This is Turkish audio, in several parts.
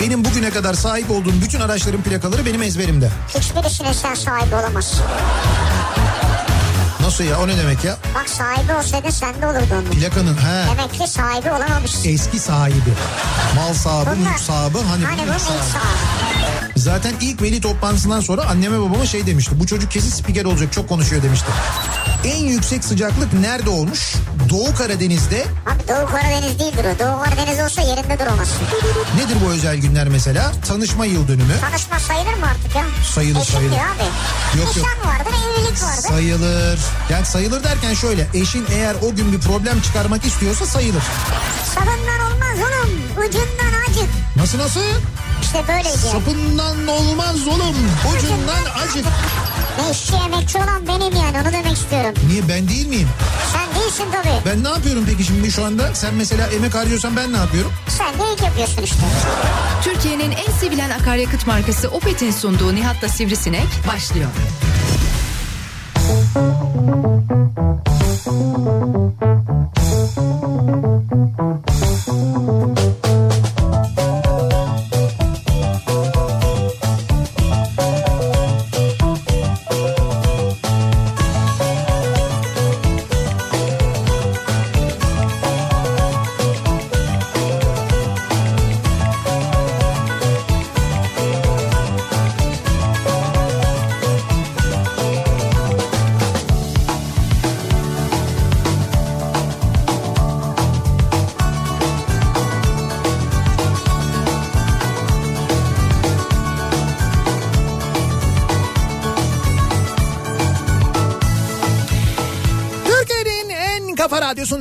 Benim bugüne kadar sahip olduğum bütün araçların plakaları benim ezberimde. Hiçbirisine sen sahibi olamazsın. Nasıl ya o ne demek ya? Bak sahibi olsaydın sen de olurdu onun. Plakanın he. Demek ki sahibi olamamışsın. Eski sahibi. Mal sahibi, Bunlar- mülk sahibi. Hani, Hani ilk sahibi. sahibi. Zaten ilk veli toplantısından sonra anneme babama şey demişti. Bu çocuk kesin spiker olacak çok konuşuyor demişti. En yüksek sıcaklık nerede olmuş? Doğu Karadeniz'de. Abi Doğu Karadeniz değildir o. Doğu Karadeniz olsa yerinde duramazsın. Nedir bu özel günler mesela? Tanışma yıl dönümü. Tanışma sayılır mı artık ya? Sayılır, Eşim sayılır. abi. Yok, yok. Nişan vardır, evlilik vardır. Sayılır. Yani sayılır derken şöyle. Eşin eğer o gün bir problem çıkarmak istiyorsa sayılır. Sabından olmaz oğlum. Ucundan acık. Nasıl nasıl? İşte böyleydi. Sapından olmaz oğlum. Ucundan acık. Ne işçi emekçi olan benim yani onu demek istiyorum. Niye ben değil miyim? Sen değilsin tabii. Ben ne yapıyorum peki şimdi şu anda? Sen mesela emek harcıyorsan ben ne yapıyorum? Sen de ilk yapıyorsun işte. Türkiye'nin en sevilen akaryakıt markası Opet'in sunduğu Nihat'la Sivrisinek başlıyor. Türkiye'nin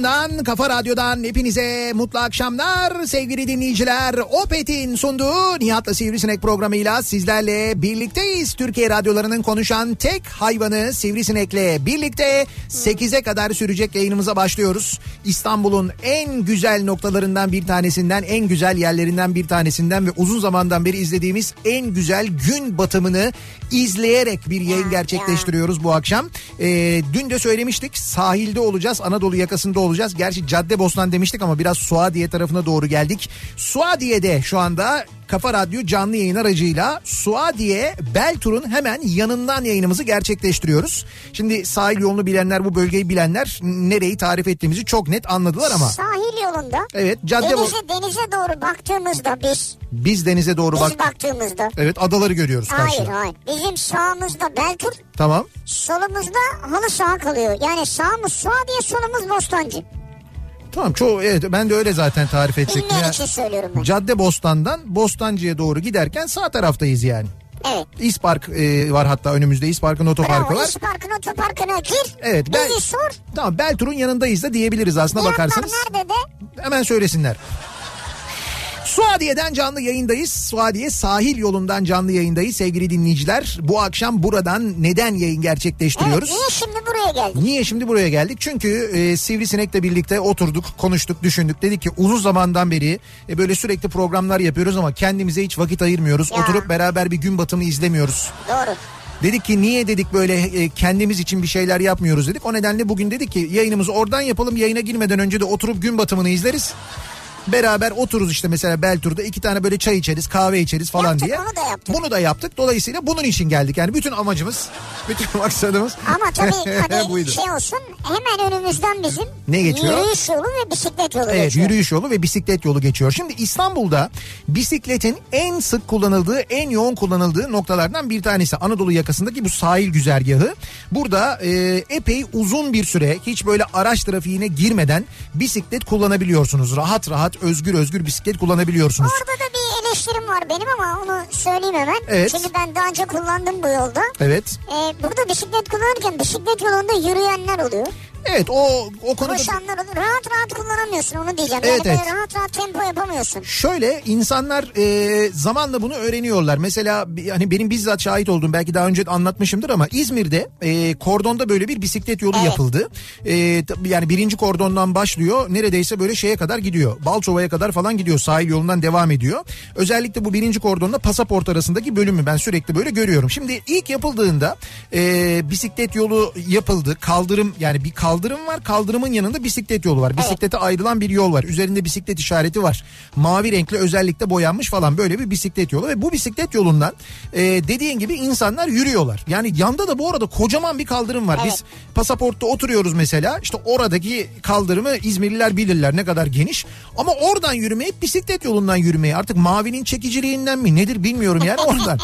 kafa radyosundan, kafa radyodan hepinize mutlu akşamlar sevgili dinleyiciler. Opet'in sunduğu Nihat'la Sivrisinek programıyla sizlerle birlikteyiz. Türkiye radyolarının konuşan tek hayvanı Sivrisinek'le birlikte 8'e kadar sürecek yayınımıza başlıyoruz. İstanbul'un en güzel noktalarından bir tanesinden, en güzel yerlerinden bir tanesinden ve uzun zamandan beri izlediğimiz en güzel gün batımını izleyerek bir yayın Ya, gerçekleştiriyoruz bu akşam. Ee, dün de söylemiştik sahilde olacağız Anadolu yakasında olacağız. Gerçi Cadde Bostan demiştik ama biraz Suadiye tarafına doğru geldik. Suadiye'de şu anda Kafa Radyo canlı yayın aracıyla Suadiye Beltur'un hemen yanından yayınımızı gerçekleştiriyoruz. Şimdi sahil yolunu bilenler bu bölgeyi bilenler nereyi tarif ettiğimizi çok net anladılar ama. Sahil yolunda. Evet cadde Denize, denize doğru baktığımızda biz, biz denize doğru biz bak. baktığımızda. Evet adaları görüyoruz Hayır karşıda. hayır. Bizim sağımızda Beltur, Tamam. solumuzda halı saha kalıyor. Yani sağımız Suadiye, solumuz Bostancı. Tamam çoğu evet ben de öyle zaten tarif edecektim. Bilmeyen için söylüyorum ben. Cadde Bostan'dan Bostancı'ya doğru giderken sağ taraftayız yani. Evet. İspark e, var hatta önümüzde İspark'ın otoparkı Bravo. var. İspark'ın otoparkına gir. Evet, ben- Bizi sor. Tamam Beltur'un yanındayız da diyebiliriz aslında Fiyatlar bakarsanız. nerede de? Hemen söylesinler. Suadiye'den canlı yayındayız. Suadiye sahil yolundan canlı yayındayız sevgili dinleyiciler. Bu akşam buradan neden yayın Evet, gerçekleştiriyoruz? niye şimdi buraya geldik? Niye şimdi buraya geldik? Çünkü e, Sivrisinek'le birlikte oturduk, konuştuk, düşündük. Dedik ki uzun zamandan beri e, böyle sürekli programlar yapıyoruz ama kendimize hiç vakit ayırmıyoruz. Ya. Oturup beraber bir gün batımı izlemiyoruz. Doğru. Dedik ki niye dedik böyle e, kendimiz için bir şeyler yapmıyoruz dedik. O nedenle bugün dedik ki yayınımızı oradan yapalım. Yayına girmeden önce de oturup gün batımını izleriz. Beraber otururuz işte mesela Beltur'da iki tane böyle çay içeriz kahve içeriz falan Yaptık, diye. onu da yaptık. Bunu da yaptık. Dolayısıyla bunun için geldik. Yani bütün amacımız, bütün maksadımız Ama tabii hani buydu. şey olsun hemen önümüzden bizim Ne geçiyor? yürüyüş yolu ve bisiklet yolu Evet geçiyor. yürüyüş yolu ve bisiklet yolu geçiyor. Şimdi İstanbul'da bisikletin en sık kullanıldığı, en yoğun kullanıldığı noktalardan bir tanesi Anadolu yakasındaki bu sahil güzergahı. Burada e, epey uzun bir süre hiç böyle araç trafiğine girmeden bisiklet kullanabiliyorsunuz. Rahat rahat özgür özgür bisiklet kullanabiliyorsunuz. Orada da bir eleştirim var benim ama onu söyleyeyim hemen. Evet. Çünkü ben daha önce kullandım bu yolda. Evet. Ee, burada bisiklet kullanırken bisiklet yolunda yürüyenler oluyor. Evet o o konuda Koşanlar. Rahat rahat kullanamıyorsun onu diyeceğim. Evet, yani evet. rahat rahat tempo yapamıyorsun. Şöyle insanlar e, zamanla bunu öğreniyorlar. Mesela hani benim bizzat şahit olduğum belki daha önce anlatmışımdır ama İzmir'de e, kordonda böyle bir bisiklet yolu Evet. yapıldı. E, yani birinci kordondan başlıyor neredeyse böyle şeye kadar gidiyor. Balçova'ya kadar falan gidiyor sahil yolundan devam ediyor. Özellikle bu birinci kordonla pasaport arasındaki bölümü ben sürekli böyle görüyorum. Şimdi ilk yapıldığında e, bisiklet yolu yapıldı. Kaldırım yani bir kaldırım var. Kaldırımın yanında bisiklet yolu var. Bisiklete ayrılan bir yol var. Üzerinde bisiklet işareti var. Mavi renkli özellikle boyanmış falan böyle bir bisiklet yolu. Ve bu bisiklet yolundan e, dediğin gibi insanlar yürüyorlar. Yani yanda da bu arada kocaman bir kaldırım var. Biz pasaportta oturuyoruz mesela. İşte oradaki kaldırımı İzmirliler bilirler ne kadar geniş. Ama oradan yürümeye bisiklet yolundan yürümeye artık mavinin çekiciliğinden mi nedir bilmiyorum yani oradan.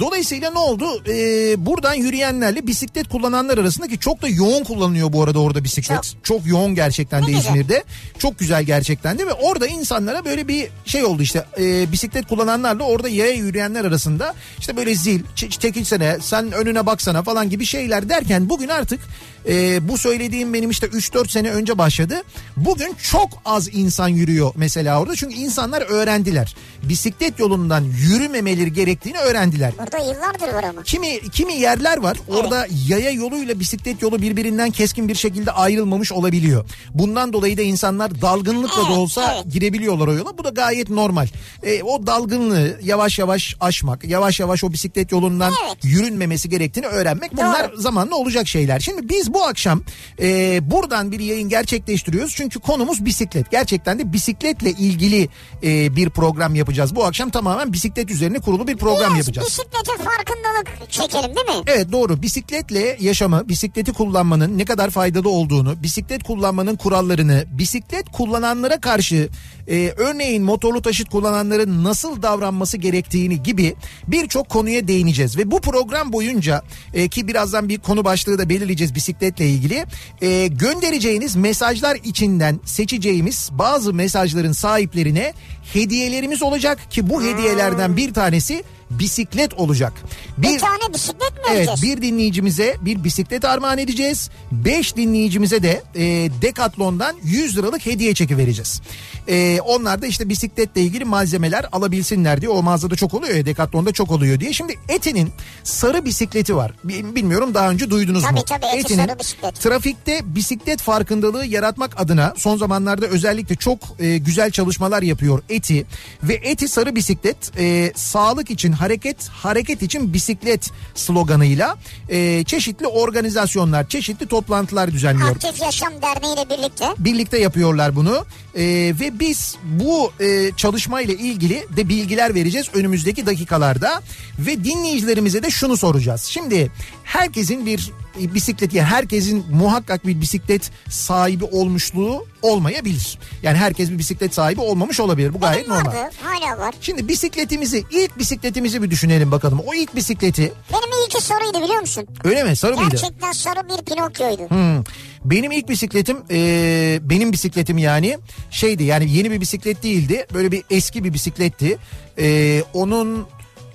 Dolayısıyla ne oldu? Ee, buradan yürüyenlerle bisiklet kullananlar arasında ki çok da yoğun kullanılıyor bu arada orada bisiklet. Çok, Çok. yoğun gerçekten de güzel. İzmir'de. Çok güzel gerçekten de ve orada insanlara böyle bir şey oldu işte e, bisiklet kullananlarla orada yaya yürüyenler arasında işte böyle zil çekilsene sen önüne baksana falan gibi şeyler derken bugün artık e, bu söylediğim benim işte 3-4 sene önce başladı. Bugün çok az insan yürüyor mesela orada çünkü insanlar öğrendiler. Bisiklet yolundan yürümemeleri gerektiğini öğrendiler. Burada yıllardır var ama. Kimi kimi yerler var orada yaya yoluyla bisiklet yolu birbirinden keskin bir şekilde ayrılmamış olabiliyor. Bundan dolayı da insanlar dalgınlıkla da Evet, olsa evet. girebiliyorlar o yola. Bu da gayet normal. E, o dalgınlığı yavaş yavaş aşmak, yavaş yavaş o bisiklet yolundan Evet. yürünmemesi gerektiğini öğrenmek bunlar zamanla olacak şeyler. Şimdi biz bu akşam e, buradan bir yayın gerçekleştiriyoruz. Çünkü konumuz bisiklet. Gerçekten de bisikletle ilgili e, bir program yapacağız. Bu akşam tamamen bisiklet üzerine kurulu bir program Biraz yapacağız. Bisiklete farkındalık çekelim değil mi? Evet doğru bisikletle yaşamı, bisikleti kullanmanın ne kadar faydalı olduğunu, bisiklet kullanmanın kurallarını, bisiklet kullananlara karşı e, örneğin motorlu taşıt kullananların nasıl davranması gerektiğini gibi birçok konuya değineceğiz. Ve bu program boyunca e, ki birazdan bir konu başlığı da belirleyeceğiz bisikletle ilgili e, göndereceğiniz mesajlar içinden seçeceğimiz bazı mesajların sahiplerine hediyelerimiz olacak ki bu hediyelerden bir tanesi bisiklet olacak. Bir tane bisiklet mi Evet alacağız? bir dinleyicimize bir bisiklet armağan edeceğiz. Beş dinleyicimize de e, Decathlon'dan 100 liralık hediye çeki vereceğiz. E, onlar da işte bisikletle ilgili malzemeler alabilsinler diye o mağazada çok oluyor ya Decathlon'da çok oluyor diye. Şimdi Eti'nin sarı bisikleti var. Bi- Bilmiyorum daha önce duydunuz Tabii, mu? tabii, Eti Eti'nin sarı bisiklet. trafikte bisiklet farkındalığı yaratmak adına son zamanlarda özellikle çok e, güzel çalışmalar yapıyor Eti ve Eti sarı bisiklet e, sağlık için hareket hareket için bisiklet sloganıyla e, çeşitli organizasyonlar çeşitli toplantılar düzenliyor Aktif Yaşam Derneği ile birlikte. birlikte yapıyorlar bunu Ee, ve biz bu e, çalışmayla ilgili de bilgiler vereceğiz önümüzdeki dakikalarda ve dinleyicilerimize de şunu soracağız. Şimdi herkesin bir bisiklet yani herkesin muhakkak bir bisiklet sahibi olmuşluğu olmayabilir. Yani herkes bir bisiklet sahibi olmamış olabilir. Bu gayet Benim normal. vardı hala var. Şimdi bisikletimizi ilk bisikletimizi bir düşünelim bakalım. O ilk bisikleti Benim ilki sarıydı biliyor musun? öyle mi sarı mıydı? Gerçekten sarı bir Pinokyo'ydu. Hmm. Benim ilk bisikletim e, benim bisikletim yani şeydi yani yeni bir bisiklet değildi. Böyle bir eski bir bisikletti. E, onun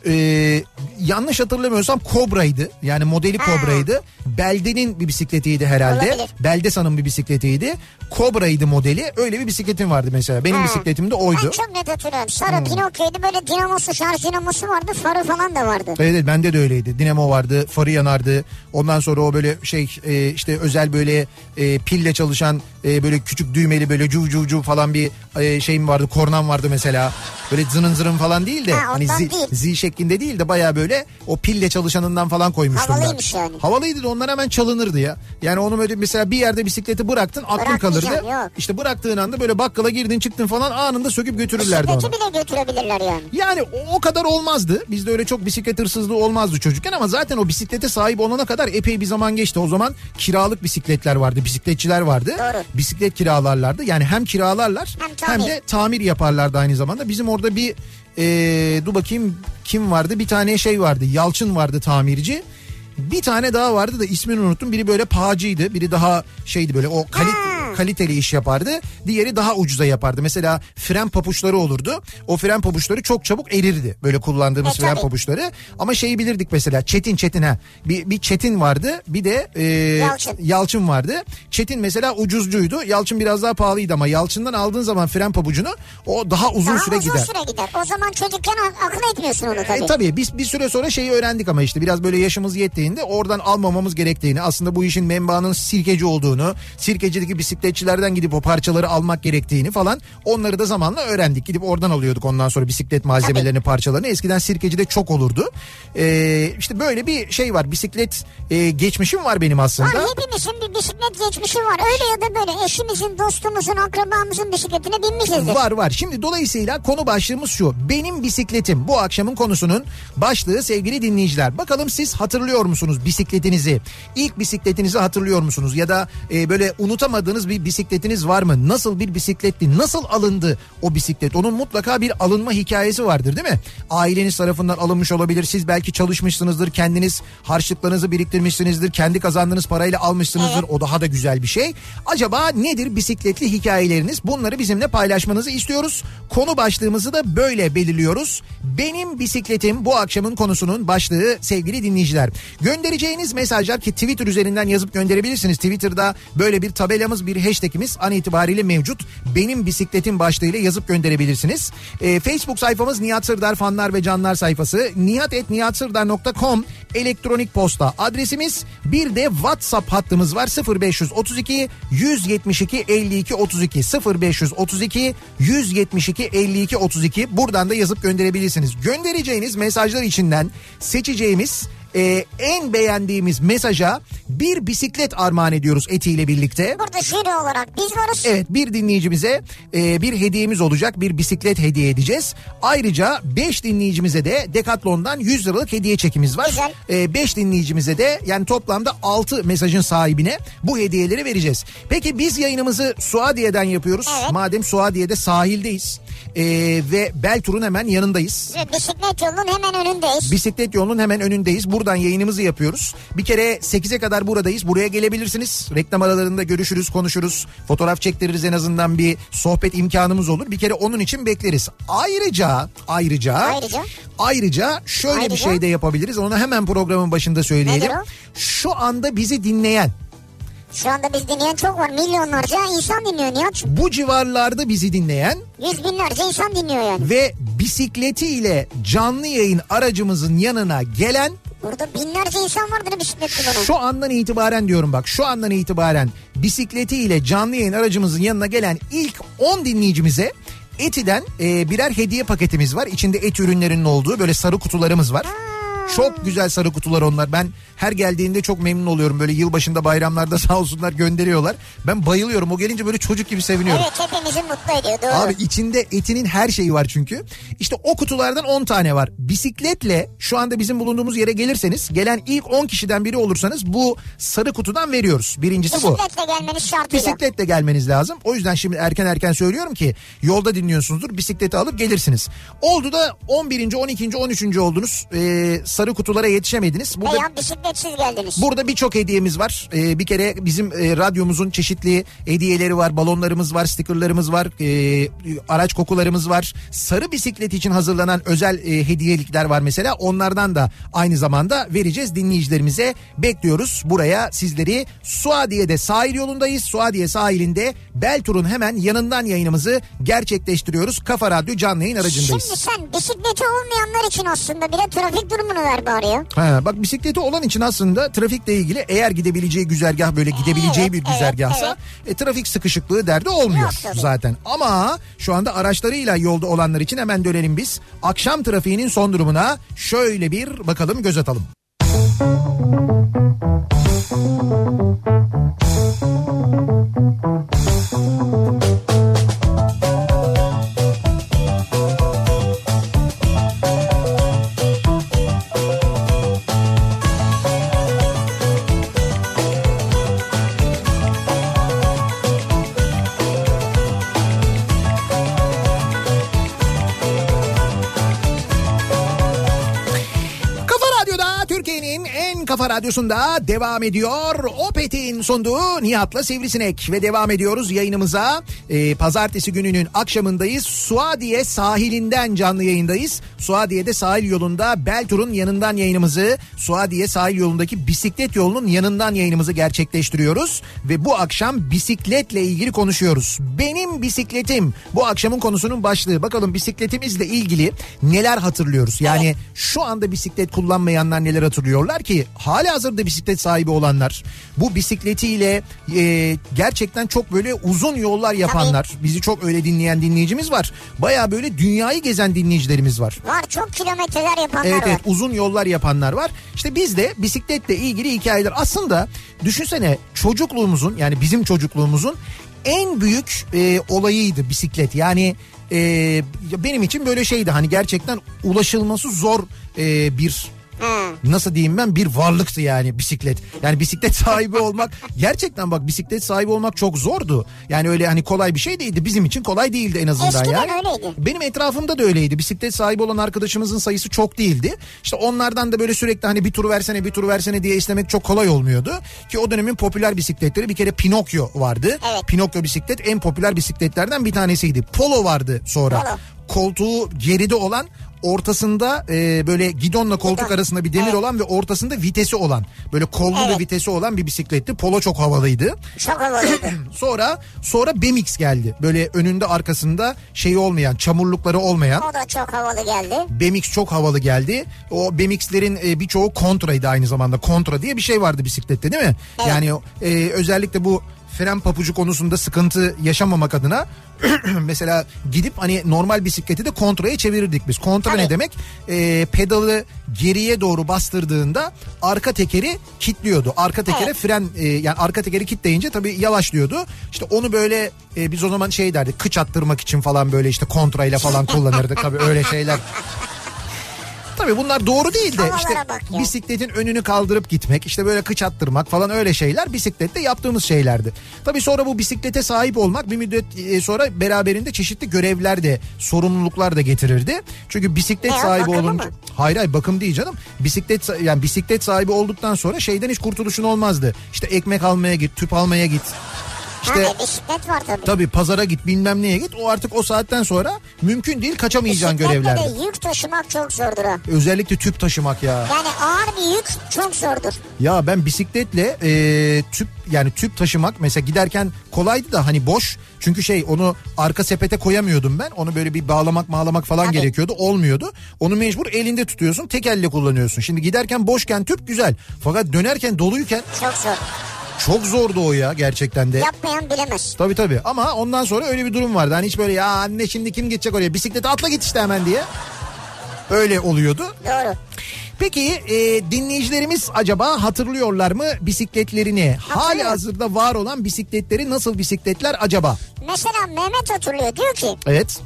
e, yanlış hatırlamıyorsam Kobra'ydı. Yani modeli Ha. Kobra'ydı. Belde'nin bir bisikletiydi herhalde. Olabilir. Beldesan'ın bir bisikletiydi. Kobra'ydı modeli. Öyle bir bisikletim vardı mesela. Benim Ha. bisikletim de Ben oydu. çok net hatırlıyorum. Sarı Hmm. Pinokyo'ydu böyle dinamosu şarj dinamosu vardı farı falan da vardı. Evet evet, bende de öyleydi. Dinamo vardı, farı yanardı. Ondan sonra o böyle şey e, işte özel böyle e, pille çalışan e, böyle küçük düğmeli böyle cuv cuv cuv falan bir e, şeyim vardı. Kornam vardı mesela. Böyle zırın zırın falan değil de Ha, hani zi- değil. Z şeklinde değil de baya böyle o pille çalışanından falan koymuştum Havalıymış ben. yani. Havalıydı da onlar hemen çalınırdı ya. Yani onu böyle mesela bir yerde bisikleti bıraktın aklın kalırdı. Yok. İşte bıraktığın anda böyle bakkala girdin çıktın falan anında söküp götürürlerdi onu. Bisikleti bile götürebilirler yani. Yani o, o kadar olmazdı. Bizde öyle çok bisiklet hırsızlığı olmazdı çocukken ama zaten o bisiklete sahip olana kadar epey bir zaman geçti. O zaman kiralık bisikletler vardı, bisikletçiler vardı. Doğru. Bisiklet kiralarlardı. Yani hem kiralarlar Hem hem, de tamir yaparlardı aynı zamanda. Bizim orada bir e, dur bakayım kim vardı? Bir tane şey vardı. Yalçın vardı tamirci. Bir tane daha vardı da ismini unuttum. Biri böyle pağcıydı. Biri daha şeydi böyle o kali, Ha. kaliteli iş yapardı. Diğeri daha ucuza yapardı. Mesela fren papuçları olurdu. O fren papuçları çok çabuk erirdi. Böyle kullandığımız E, fren tabii. papuçları. Ama şeyi bilirdik mesela Çetin Çetin ha. Bir, bir Çetin vardı. Bir de e, Yalçın. Yalçın vardı. Çetin mesela ucuzcuydu. Yalçın biraz daha pahalıydı ama Yalçın'dan aldığın zaman fren pabucunu o daha uzun Daha süre uzun gider. süre gider. O zaman çocukken ak- akıl etmiyorsun onu tabii. E, tabii biz bir süre sonra şeyi öğrendik ama işte biraz böyle yaşımız yettiğinde oradan almamamız gerektiğini aslında bu işin menbaının sirkeci olduğunu sirkecideki bisiklet bisikletçilerden gidip o parçaları almak gerektiğini falan onları da zamanla öğrendik. Gidip oradan alıyorduk ondan sonra bisiklet malzemelerini parçalarını. Eskiden sirkecide çok olurdu. Ee, işte böyle bir şey var bisiklet e, geçmişim var benim aslında. Var hepimizin bir bisiklet geçmişi var. Öyle ya da böyle eşimizin, dostumuzun, akrabamızın bisikletine binmişizdir. Var var. Şimdi dolayısıyla konu başlığımız şu. Benim bisikletim bu akşamın konusunun başlığı sevgili dinleyiciler. Bakalım siz hatırlıyor musunuz bisikletinizi? İlk bisikletinizi hatırlıyor musunuz? Ya da e, böyle unutamadığınız bir bisikletiniz var mı? Nasıl bir bisikletti? Nasıl alındı o bisiklet? Onun mutlaka bir alınma hikayesi vardır değil mi? Aileniz tarafından alınmış olabilir. Siz belki çalışmışsınızdır. Kendiniz harçlıklarınızı biriktirmişsinizdir. Kendi kazandığınız parayla almışsınızdır. O daha da güzel bir şey. Acaba nedir bisikletli hikayeleriniz? Bunları bizimle paylaşmanızı istiyoruz. Konu başlığımızı da böyle belirliyoruz. Benim bisikletim bu akşamın konusunun başlığı sevgili dinleyiciler. Göndereceğiniz mesajlar ki Twitter üzerinden yazıp gönderebilirsiniz. Twitter'da böyle bir tabelamız bir hashtagimiz an itibariyle mevcut. Benim bisikletim başlığıyla yazıp gönderebilirsiniz. Ee, Facebook sayfamız Nihat Sırdar fanlar ve canlar sayfası. nihat.nihatsırdar.com elektronik posta adresimiz. Bir de WhatsApp hattımız var 0532 172 52 32 0532 172 52 32 buradan da yazıp gönderebilirsiniz. Göndereceğiniz mesajlar içinden seçeceğimiz e, en beğendiğimiz mesaja bir bisiklet armağan ediyoruz etiyle birlikte. Burada jüri olarak biz varız. Evet bir dinleyicimize e, bir hediyemiz olacak bir bisiklet hediye edeceğiz. Ayrıca 5 dinleyicimize de Decathlon'dan 100 liralık hediye çekimiz var. Güzel. 5 dinleyicimize de yani toplamda 6 mesajın sahibine bu hediyeleri vereceğiz. Peki biz yayınımızı Suadiye'den yapıyoruz. Evet. Madem Suadiye'de sahildeyiz e, ve Beltur'un hemen yanındayız. Bisiklet yolunun hemen önündeyiz. Bisiklet yolunun hemen önündeyiz. Buradan yayınımızı yapıyoruz. Bir kere 8'e kadar buradayız. Buraya gelebilirsiniz. Reklam aralarında görüşürüz, konuşuruz. Fotoğraf çektiririz en azından bir sohbet imkanımız olur. Bir kere onun için bekleriz. Ayrıca, ayrıca, Ayrıca? ayrıca şöyle bir Ayrıca? şey de yapabiliriz. Onu hemen programın başında söyleyelim. Şu anda bizi dinleyen, Şu anda biz dinleyen çok var. Milyonlarca insan dinliyor Nihat. bu civarlarda bizi dinleyen Yüz binlerce insan dinliyor yani. ve bisikletiyle canlı yayın aracımızın yanına gelen Burada binlerce insan vardır bisiklet kullanan. Şu andan itibaren diyorum bak şu andan itibaren bisikletiyle canlı yayın aracımızın yanına gelen ilk 10 dinleyicimize Eti'den e, birer hediye paketimiz var. İçinde et ürünlerinin olduğu böyle sarı kutularımız var. Çok güzel sarı kutular onlar. Ben her geldiğinde çok memnun oluyorum. Böyle yılbaşında bayramlarda sağ olsunlar gönderiyorlar. Ben bayılıyorum. O gelince böyle çocuk gibi seviniyorum. Evet hepimizi mutlu ediyor doğru. Abi içinde etinin her şeyi var çünkü. İşte o kutulardan 10 tane var. Bisikletle şu anda bizim bulunduğumuz yere gelirseniz gelen ilk 10 kişiden biri olursanız bu sarı kutudan veriyoruz. Birincisi bu. Bisikletle gelmeniz şartıyla. Bisikletle gelmeniz lazım. O yüzden şimdi erken erken söylüyorum ki yolda dinliyorsunuzdur. Bisikleti alıp gelirsiniz. Oldu da 11. 12. 13. oldunuz. Ee, sarı kutulara yetişemediniz. Burada Veya bisikletsiz geldiniz. Burada birçok hediyemiz var. Ee, bir kere bizim e, radyomuzun çeşitli hediyeleri var. Balonlarımız var, stikerlerimiz var, e, araç kokularımız var. Sarı bisiklet için hazırlanan özel e, hediyelikler var mesela. Onlardan da aynı zamanda vereceğiz dinleyicilerimize. Bekliyoruz buraya sizleri. Suadiye'de sahil yolundayız. Suadiye sahilinde Beltur'un hemen yanından yayınımızı gerçekleştiriyoruz. Kafa Radyo canlı yayın aracındayız. Şimdi sen bisikleti olmayanlar için aslında bir de trafik durumunu ver bari ya. Ha, bak bisikleti olan için aslında trafikle ilgili eğer gidebileceği güzergah böyle gidebileceği Evet, bir evet, güzergahsa e, trafik sıkışıklığı derdi olmuyor Yok zaten. Ama şu anda araçlarıyla yolda olanlar için hemen dönelim biz. Akşam trafiğinin son durumuna şöyle bir bakalım göz atalım. Kafa radyosunda devam ediyor. Opet'in sunduğu Nihat'la Sivrisinek ve devam ediyoruz yayınımıza. Ee, pazartesi gününün akşamındayız. Suadiye sahilinden canlı yayındayız. Suadiye'de sahil yolunda Beltur'un yanından yayınımızı, Suadiye sahil yolundaki bisiklet yolunun yanından yayınımızı gerçekleştiriyoruz. Ve bu akşam bisikletle ilgili konuşuyoruz. Benim bisikletim bu akşamın konusunun başlığı. Bakalım bisikletimizle ilgili neler hatırlıyoruz? Yani şu anda bisiklet kullanmayanlar neler hatırlıyorlar ki hala hazırda bisiklet sahibi olanlar, bu bisikletiyle e, gerçekten çok böyle uzun yollar yapanlar, bizi çok öyle dinleyen dinleyicimiz var. Baya böyle dünyayı gezen dinleyicilerimiz var. Var çok kilometreler yapanlar Evet var. evet uzun yollar yapanlar var. İşte biz de bisikletle ilgili hikayeler aslında düşünsene çocukluğumuzun yani bizim çocukluğumuzun en büyük e, olayıydı bisiklet. Yani e, benim için böyle şeydi hani gerçekten ulaşılması zor e, bir. Nasıl diyeyim ben bir varlıktı yani bisiklet. Yani bisiklet sahibi olmak gerçekten bak bisiklet sahibi olmak çok zordu. Yani öyle hani kolay bir şey değildi. Bizim için kolay değildi en azından Eskiden yani. öyleydi. Benim etrafımda da öyleydi. Bisiklet sahibi olan arkadaşımızın sayısı çok değildi. İşte onlardan da böyle sürekli hani bir tur versene bir tur versene diye istemek çok kolay olmuyordu. Ki o dönemin popüler bisikletleri bir kere Pinokyo vardı. Evet. Pinokyo bisiklet en popüler bisikletlerden bir tanesiydi. Polo vardı sonra. Polo. Koltuğu geride olan ortasında e, böyle gidonla koltuk Gidon. arasında bir demir Evet. olan ve ortasında vitesi olan böyle kollu Evet. ve vitesi olan bir bisikletti. Polo çok havalıydı. Çok havalıydı. Sonra sonra BMX geldi. Böyle önünde arkasında şeyi olmayan, çamurlukları olmayan. o da çok havalı geldi. BMX çok havalı geldi. O BMX'lerin e, birçoğu kontraydı aynı zamanda. Kontra diye bir şey vardı bisiklette değil mi? Evet. Yani e, özellikle bu fren papucu konusunda sıkıntı yaşamamak adına mesela gidip hani normal bisikleti de kontraya çevirirdik biz. Kontra Tabii. ne demek? E, pedalı geriye doğru bastırdığında arka tekeri kilitliyordu. Arka tekere Evet. fren e, yani arka tekeri kilitleyince tabii yavaşlıyordu. İşte onu böyle e, biz o zaman şey derdik kıç attırmak için falan böyle işte kontrayla falan kullanırdık tabii öyle şeyler. Tabii bunlar doğru değil de Havalara işte bisikletin önünü kaldırıp gitmek işte böyle kıç attırmak falan öyle şeyler bisiklette yaptığımız şeylerdi. Tabii sonra bu bisiklete sahip olmak bir müddet e, sonra beraberinde çeşitli görevler de sorumluluklar da getirirdi. Çünkü bisiklet o, sahibi olunca mı? hayır hayır bakım değil canım. Bisiklet yani bisiklet sahibi olduktan sonra şeyden hiç kurtuluşun olmazdı. İşte ekmek almaya git, tüp almaya git. İşte ha, bisiklet var tabii. tabii pazara git bilmem neye git. O artık o saatten sonra mümkün değil kaçamayacağın Bisikletle görevlerde. de yük taşımak çok zordur ha. Özellikle tüp taşımak ya. Yani ağır bir yük çok zordur. Ya ben bisikletle e, tüp yani tüp taşımak mesela giderken kolaydı da hani boş. Çünkü şey onu arka sepete koyamıyordum ben. Onu böyle bir bağlamak bağlamak falan Tabii. gerekiyordu. Olmuyordu. Onu mecbur elinde tutuyorsun. Tek elle kullanıyorsun. Şimdi giderken boşken tüp güzel. Fakat dönerken doluyken Çok zor. Çok zordu o ya gerçekten de. Yapmayan bilemez. Tabii tabii ama ondan sonra öyle bir durum vardı. Hani hiç böyle ya anne şimdi kim gidecek oraya bisiklete atla git işte hemen diye. Öyle oluyordu. Doğru. Peki e, dinleyicilerimiz acaba hatırlıyorlar mı bisikletlerini? Hali hazırda var olan bisikletleri nasıl bisikletler acaba? Mesela Mehmet hatırlıyor diyor ki Evet.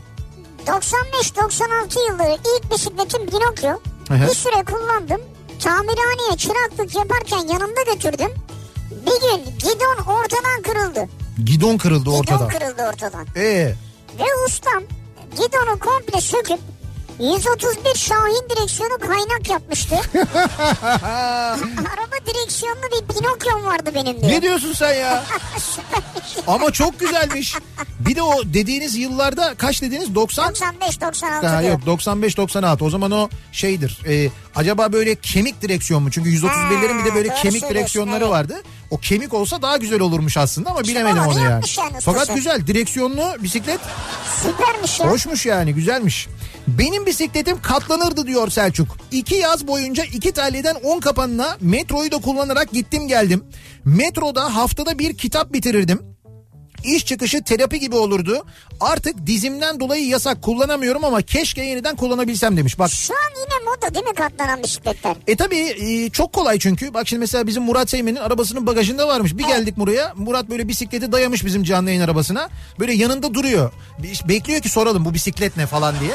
95-96 yılları ilk bisikletim Pinokyo. Hı hı. Bir süre kullandım. Tamirhaneye çıraklık yaparken yanımda götürdüm. Bir gün gidon ortadan kırıldı. Gidon kırıldı Gidon ortada. kırıldı ortadan. Ee, Ve ustam gidonu komple söküp 131 Şahin direksiyonu kaynak yapmıştı. Araba direksiyonlu bir Pinokyo'm vardı benim diyor. ne diyorsun sen ya? Ama çok güzelmiş. Bir de o dediğiniz yıllarda kaç dediniz? 90? 95-96 Ha, diyor. yok 95-96 o zaman o şeydir. Ee, acaba böyle kemik direksiyon mu? Çünkü 131'lerin bir de böyle kemik direksiyonları evet. vardı. O kemik olsa daha güzel olurmuş aslında ama bilemedim olanı onu yani. yani. Fakat güzel direksiyonlu bisiklet Süpermiş ya. Hoşmuş yani güzelmiş. Benim bisikletim katlanırdı diyor Selçuk. İki yaz boyunca iki telliden 10 kapanına metroyu da kullanarak gittim geldim. Metroda haftada bir kitap bitirirdim. İş çıkışı terapi gibi olurdu. Artık dizimden dolayı yasak kullanamıyorum ama keşke yeniden kullanabilsem demiş. Bak Şu an yine moda değil mi katlanan bisikletler? e tabi e, çok kolay çünkü. Bak şimdi mesela bizim Murat Seymen'in arabasının bagajında varmış. Bir geldik buraya. Murat böyle bisikleti dayamış bizim canlı yayın arabasına. Böyle yanında duruyor. Bekliyor ki soralım bu bisiklet ne falan diye.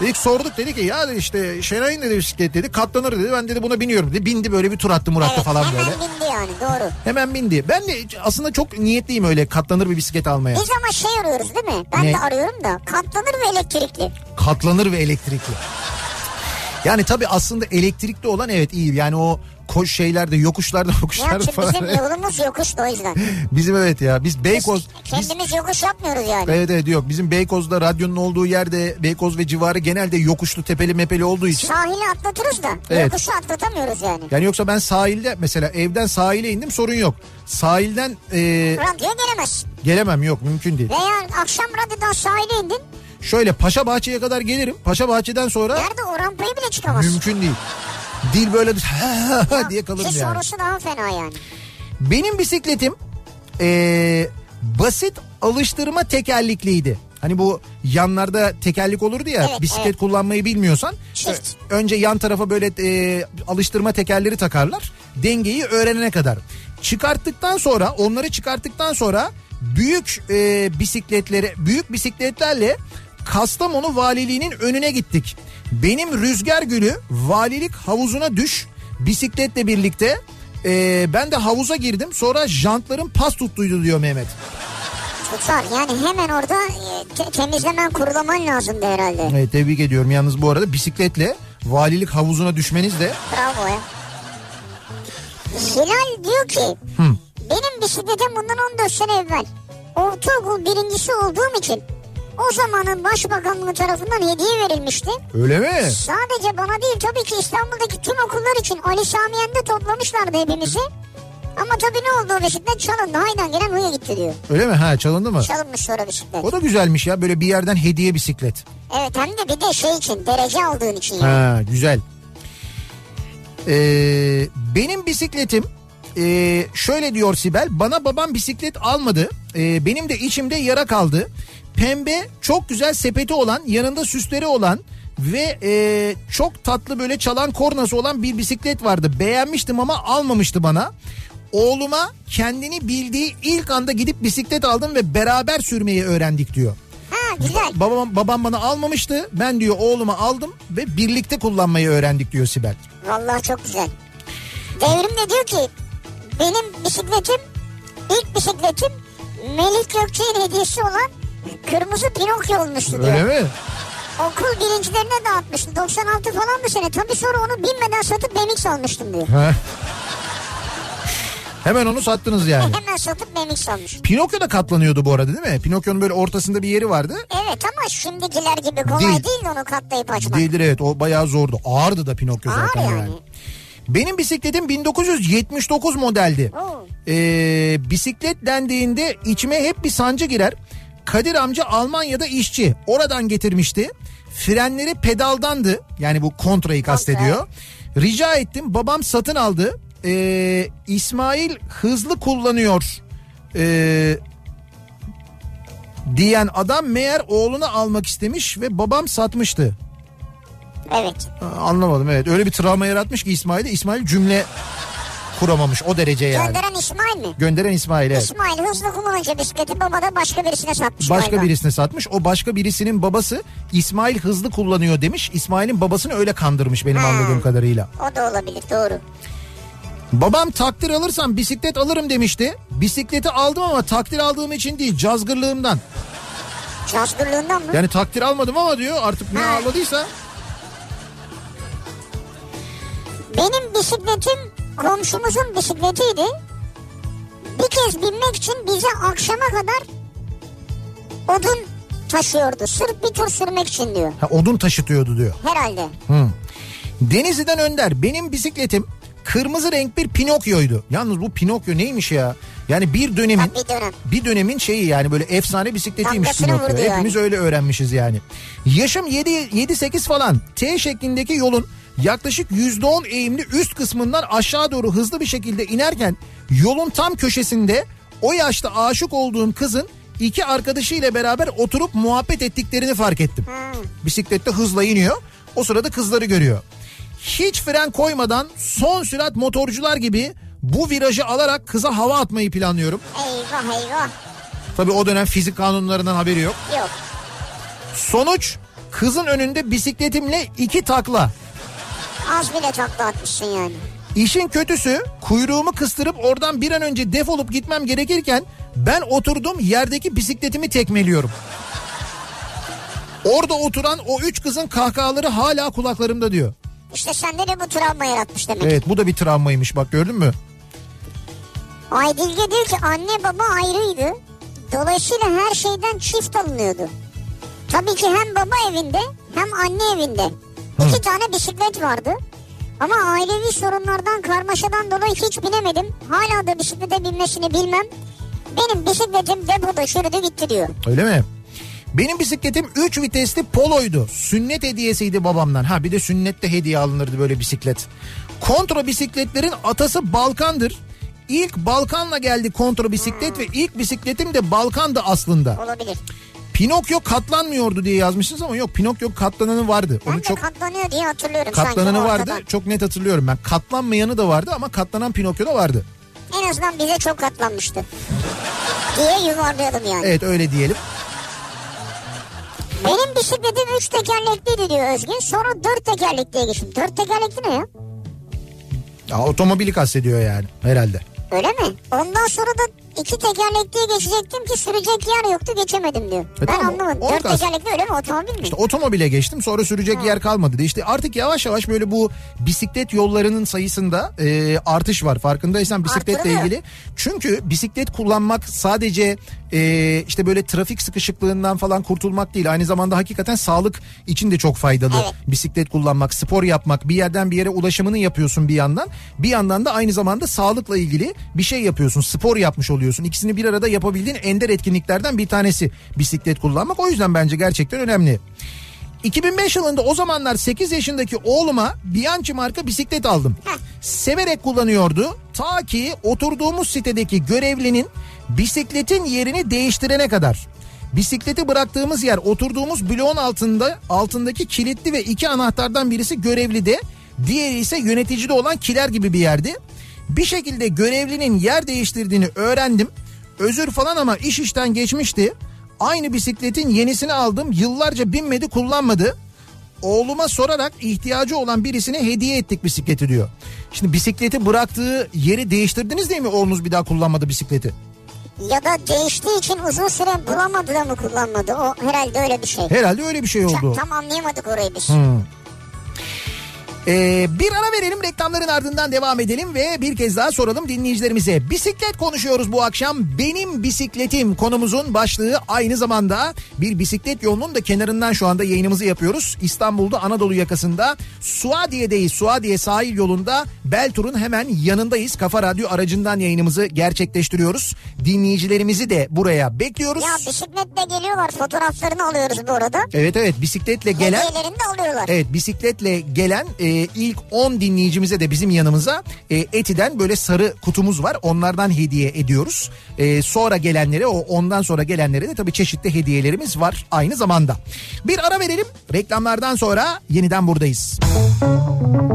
Dedik sorduk dedi ki ya işte Şenay'ın dedi bisiklet dedi katlanır dedi. Ben dedi buna biniyorum dedi. Bindi böyle bir tur attı Murat'la Evet falan hemen böyle. bindi yani doğru. Hemen bindi. Ben de aslında çok niyetliyim öyle katlanır bir bisiklet almaya. Biz ama şey arıyoruz değil mi? Ben Ne? de arıyorum da katlanır ve elektrikli. Katlanır ve elektrikli. Yani tabii aslında elektrikli olan evet iyi. Yani o koş şeylerde yokuşlarda Ya yokuşlarda çünkü falan. bizim yolumuz yokuş o yüzden. Bizim evet ya biz Beykoz Biz biz, kendimiz yokuş yapmıyoruz yani. evet evet yok bizim Beykoz'da radyonun olduğu yerde Beykoz ve civarı genelde yokuşlu tepeli mepeli olduğu için. Sahili atlatırız da Evet. yokuşu atlatamıyoruz yani. Yani yoksa ben sahilde mesela evden sahile indim sorun yok. Sahilden e, Radyoya gelemezsin. gelemem yok mümkün değil. Veya akşam radyodan sahile indin. Şöyle Paşa Bahçe'ye kadar gelirim. Paşa Bahçe'den sonra Nerede o rampayı bile çıkamazsın. mümkün değil. Dil böyle diye kalır yani. sonrası daha fena yani. Benim bisikletim ee, basit alıştırma tekerlekliydi. Hani bu yanlarda tekerlek olurdu ya Evet, bisiklet evet. kullanmayı bilmiyorsan Çift. önce yan tarafa böyle e, alıştırma tekerleri takarlar dengeyi öğrenene kadar. Çıkarttıktan sonra onları çıkarttıktan sonra büyük e, bisikletleri büyük bisikletlerle Kastamonu valiliğinin önüne gittik. Benim rüzgar gülü valilik havuzuna düş bisikletle birlikte e, ben de havuza girdim sonra jantlarım pas tuttuydu diyor Mehmet. Tutar yani hemen orada e, te- temizlemen kurulaman lazımdı herhalde. Evet tebrik ediyorum yalnız bu arada bisikletle valilik havuzuna düşmeniz de Bravo ya. Hilal diyor ki Hı. benim bisikletim bundan 14 sene evvel ortaokul birincisi olduğum için o zamanın başbakanlığı tarafından hediye verilmişti. öyle mi? Sadece bana değil tabii ki İstanbul'daki tüm okullar için Ali Samiyen'de toplamışlardı hepimizi. Ama tabii ne oldu o bisiklet çalındı. Haydan gelen huya gitti diyor. Öyle mi? Ha çalındı mı? Çalınmış sonra bisiklet. O da güzelmiş ya böyle bir yerden hediye bisiklet. Evet hem de bir de şey için derece aldığın için yani. Ha güzel. Ee, benim bisikletim ee, şöyle diyor Sibel bana babam bisiklet almadı Ee, benim de içimde yara kaldı pembe çok güzel sepeti olan yanında süsleri olan ve ee, çok tatlı böyle çalan kornası olan bir bisiklet vardı beğenmiştim ama almamıştı bana oğluma kendini bildiği ilk anda gidip bisiklet aldım ve beraber sürmeyi öğrendik diyor. Ha güzel. Babam, babam bana almamıştı. Ben diyor oğluma aldım ve birlikte kullanmayı öğrendik diyor Sibel. Vallahi çok güzel. Devrim de diyor ki benim bisikletim ilk bisikletim Melih Gökçe'nin hediyesi olan kırmızı Pinokyo olmuştu diyor. Öyle mi? Okul birincilerine dağıtmıştı. 96 falan bir sene. Tabii sonra onu bilmeden satıp BMX almıştım diyor. Ha. Hemen onu sattınız yani. Hemen satıp BMX almış. Pinokyo da katlanıyordu bu arada değil mi? Pinokyo'nun böyle ortasında bir yeri vardı. Evet ama şimdikiler gibi kolay Değil. değil, onu katlayıp açmak. Değildir evet o bayağı zordu. Ağırdı da Pinokyo Ağır zaten yani. yani. Benim bisikletim 1979 modeldi. Ee, bisiklet dendiğinde içime hep bir sancı girer. Kadir amca Almanya'da işçi. Oradan getirmişti. Frenleri pedaldandı. Yani bu kontrayı kastediyor. Rica ettim. Babam satın aldı. Ee, İsmail hızlı kullanıyor. Ee, diyen adam meğer oğlunu almak istemiş ve babam satmıştı. Evet. Anlamadım evet. Öyle bir travma yaratmış ki İsmail'e. İsmail cümle kuramamış o derece yani. Gönderen İsmail mi? Gönderen İsmail evet. İsmail hızlı kullanınca bisikleti baba da başka birisine satmış Başka galiba. birisine satmış. O başka birisinin babası İsmail hızlı kullanıyor demiş. İsmail'in babasını öyle kandırmış benim Ha. anladığım kadarıyla. O da olabilir doğru. Babam takdir alırsam bisiklet alırım demişti. Bisikleti aldım ama takdir aldığım için değil cazgırlığımdan. Cazgırlığından mı? Yani takdir almadım ama diyor artık ne ağladıysa. Benim bisikletim komşumuzun bisikletiydi. Bir kez binmek için bize akşama kadar odun taşıyordu. Sırf bir tur sürmek için diyor. Ha, odun taşıtıyordu diyor. Herhalde. Hı. Denizli'den Önder benim bisikletim kırmızı renk bir Pinokyo'ydu. Yalnız bu Pinokyo neymiş ya? Yani bir dönemin bir dönem. bir dönemin şeyi yani böyle efsane bisikletiymiş Pinokyo. vurdu yani. Hepimiz öyle öğrenmişiz yani. Yaşım 7 7 8 falan. T şeklindeki yolun yaklaşık %10 eğimli üst kısmından aşağı doğru hızlı bir şekilde inerken yolun tam köşesinde o yaşta aşık olduğum kızın iki arkadaşıyla beraber oturup muhabbet ettiklerini fark ettim. Bisiklette hızla iniyor. O sırada kızları görüyor. Hiç fren koymadan son sürat motorcular gibi bu virajı alarak kıza hava atmayı planlıyorum. Eyvah eyvah. Tabii o dönem fizik kanunlarından haberi yok. Yok. Sonuç kızın önünde bisikletimle iki takla. Az bile takla atmışsın yani. İşin kötüsü kuyruğumu kıstırıp oradan bir an önce defolup gitmem gerekirken ben oturdum yerdeki bisikletimi tekmeliyorum. Orada oturan o üç kızın kahkahaları hala kulaklarımda diyor. İşte sende de bu travma yaratmış demek. Evet bu da bir travmaymış bak gördün mü? Aydilge diyor ki anne baba ayrıydı. Dolayısıyla her şeyden çift alınıyordu. Tabii ki hem baba evinde hem anne evinde. İki tane bisiklet vardı. Ama ailevi sorunlardan karmaşadan dolayı hiç binemedim. Hala da bisiklete binmesini bilmem. Benim bisikletim depoda çürüdü gitti diyor. Öyle mi? Benim bisikletim 3 vitesli poloydu. Sünnet hediyesiydi babamdan. Ha bir de sünnette hediye alınırdı böyle bisiklet. Kontra bisikletlerin atası Balkan'dır. İlk Balkan'la geldi kontra bisiklet ve ilk bisikletim de Balkan'dı aslında. Olabilir. Pinokyo katlanmıyordu diye yazmışsınız ama yok Pinokyo katlananı vardı. Ben Onu de çok katlanıyor diye hatırlıyorum katlananı sanki vardı. ortadan. Çok net hatırlıyorum ben. Katlanmayanı da vardı ama katlanan Pinokyo da vardı. En azından bize çok katlanmıştı. diye yuvarlayalım yani. Evet öyle diyelim. Benim bisikletim 3 tekerlekliydi diyor Özgün. Sonra 4 tekerlekliye geçtim. 4 tekerlekli ne ya? Ya, otomobili kastediyor yani herhalde. Öyle mi? Ondan sonra da iki tekerlekliye geçecektim ki sürecek yer yoktu geçemedim diyor. E ben tamam, anlamadım. Dört tekerlekli öyle mi otomobil mi? İşte otomobile geçtim sonra sürecek yer kalmadı. diye. İşte artık yavaş yavaş böyle bu bisiklet yollarının sayısında e, artış var. Farkındaysan bisikletle ilgili. Çünkü bisiklet kullanmak sadece e, işte böyle trafik sıkışıklığından falan kurtulmak değil. Aynı zamanda hakikaten sağlık için de çok faydalı. Evet. Bisiklet kullanmak, spor yapmak, bir yerden bir yere ulaşımını yapıyorsun bir yandan. Bir yandan da aynı zamanda sağlıkla ilgili bir şey yapıyorsun. Spor yapmış oluyorsun. İkisini bir arada yapabildiğin ender etkinliklerden bir tanesi bisiklet kullanmak. O yüzden bence gerçekten önemli. 2005 yılında o zamanlar 8 yaşındaki oğluma Bianchi marka bisiklet aldım. Severek kullanıyordu. Ta ki oturduğumuz sitedeki görevlinin bisikletin yerini değiştirene kadar. Bisikleti bıraktığımız yer oturduğumuz bloğun altında altındaki kilitli ve iki anahtardan birisi görevlide. Diğeri ise yöneticide olan kiler gibi bir yerdi. Bir şekilde görevlinin yer değiştirdiğini öğrendim. Özür falan ama iş işten geçmişti. Aynı bisikletin yenisini aldım. Yıllarca binmedi kullanmadı. Oğluma sorarak ihtiyacı olan birisine hediye ettik bisikleti diyor. Şimdi bisikleti bıraktığı yeri değiştirdiniz değil mi oğlunuz bir daha kullanmadı bisikleti? Ya da değiştiği için uzun süre bulamadı da mı kullanmadı? O herhalde öyle bir şey. Herhalde öyle bir şey oldu. Tam, tam anlayamadık orayı biz. Ee, bir ara verelim reklamların ardından devam edelim ve bir kez daha soralım dinleyicilerimize. Bisiklet konuşuyoruz bu akşam. Benim bisikletim konumuzun başlığı aynı zamanda bir bisiklet yolunun da kenarından şu anda yayınımızı yapıyoruz. İstanbul'da Anadolu yakasında Suadiye'deyiz. Suadiye sahil yolunda Beltur'un hemen yanındayız. Kafa Radyo aracından yayınımızı gerçekleştiriyoruz. Dinleyicilerimizi de buraya bekliyoruz. Ya bisikletle geliyorlar fotoğraflarını alıyoruz bu arada. Evet evet bisikletle gelen Hediyelerini de alıyorlar. Evet bisikletle gelen e, ilk 10 dinleyicimize de bizim yanımıza e, Eti'den böyle sarı kutumuz var. Onlardan hediye ediyoruz. E, sonra gelenlere o ondan sonra gelenlere de tabii çeşitli hediyelerimiz var aynı zamanda. Bir ara verelim. Reklamlardan sonra yeniden buradayız. Kafa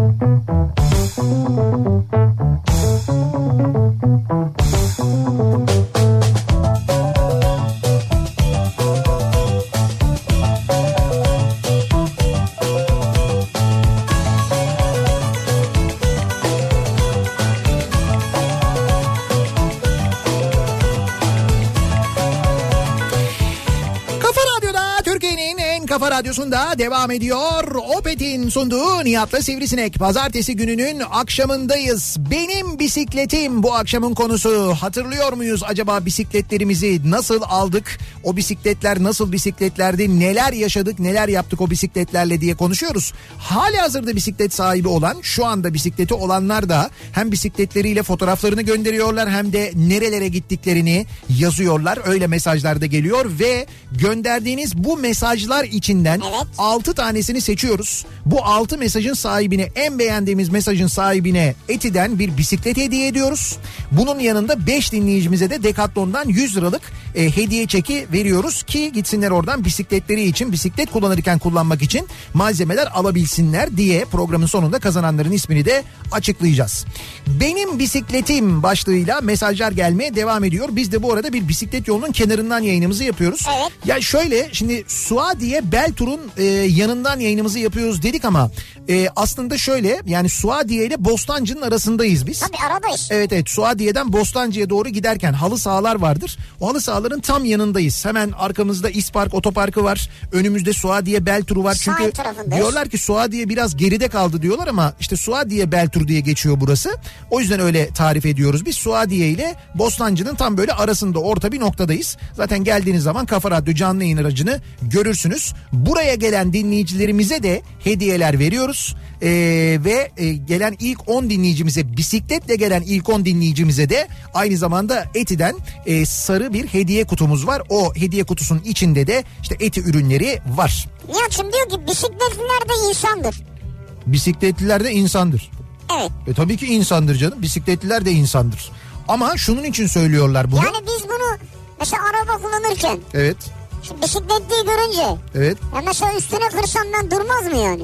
radyosunda devam ediyor. Opet'in sunduğu Nihat'la Sivrisinek. Pazartesi gününün akşamındayız. Benim bisikletim bu akşamın konusu. Hatırlıyor muyuz acaba bisikletlerimizi nasıl aldık? O bisikletler nasıl bisikletlerdi? Neler yaşadık, neler yaptık o bisikletlerle diye konuşuyoruz. Hali hazırda bisiklet sahibi olan, şu anda bisikleti olanlar da hem bisikletleriyle fotoğraflarını gönderiyorlar hem de nerelere gittiklerini yazıyorlar. Öyle mesajlar da geliyor ve gönderdiğiniz bu mesajlar içinden Evet. 6 tanesini seçiyoruz. Bu 6 mesajın sahibine en beğendiğimiz mesajın sahibine Eti'den bir bisiklet hediye ediyoruz. Bunun yanında 5 dinleyicimize de Decathlon'dan 100 liralık e, hediye çeki veriyoruz ki gitsinler oradan bisikletleri için bisiklet kullanırken kullanmak için malzemeler alabilsinler diye programın sonunda kazananların ismini de açıklayacağız. Benim bisikletim başlığıyla mesajlar gelmeye devam ediyor. Biz de bu arada bir bisiklet yolunun kenarından yayınımızı yapıyoruz. Evet. Ya şöyle şimdi Suadiye Beltur'un e, yanından yayınımızı yapıyoruz dedik ama e, aslında şöyle yani Suadiye ile Bostancı'nın arasındayız biz. Tabii aradayız. Evet evet Suadiye'den Bostancı'ya doğru giderken halı sahalar vardır. O halı sahaların tam yanındayız. Hemen arkamızda İspark Otoparkı var. Önümüzde Suadiye Belturu var. Çünkü diyorlar ki Suadiye biraz geride kaldı diyorlar ama işte Suadiye Beltur diye geçiyor burası. O yüzden öyle tarif ediyoruz. Biz Suadiye ile Bostancı'nın tam böyle arasında orta bir noktadayız. Zaten geldiğiniz zaman Kafa Radyo canlı yayın aracını görürsünüz. Buraya gelen dinleyicilerimize de hediyeler veriyoruz. Ee, ve e, gelen ilk 10 dinleyicimize bisikletle gelen ilk 10 dinleyicimize de aynı zamanda Eti'den e, sarı bir hediye kutumuz var. O hediye kutusunun içinde de işte Eti ürünleri var. Nihat'cığım diyor ki bisikletliler de insandır. Bisikletliler de insandır. Evet. E tabii ki insandır canım. Bisikletliler de insandır. Ama şunun için söylüyorlar bunu. Yani biz bunu mesela araba kullanırken Evet. bisikletliyi görünce Evet. ya mesela üstüne kırsam ben durmaz mı yani?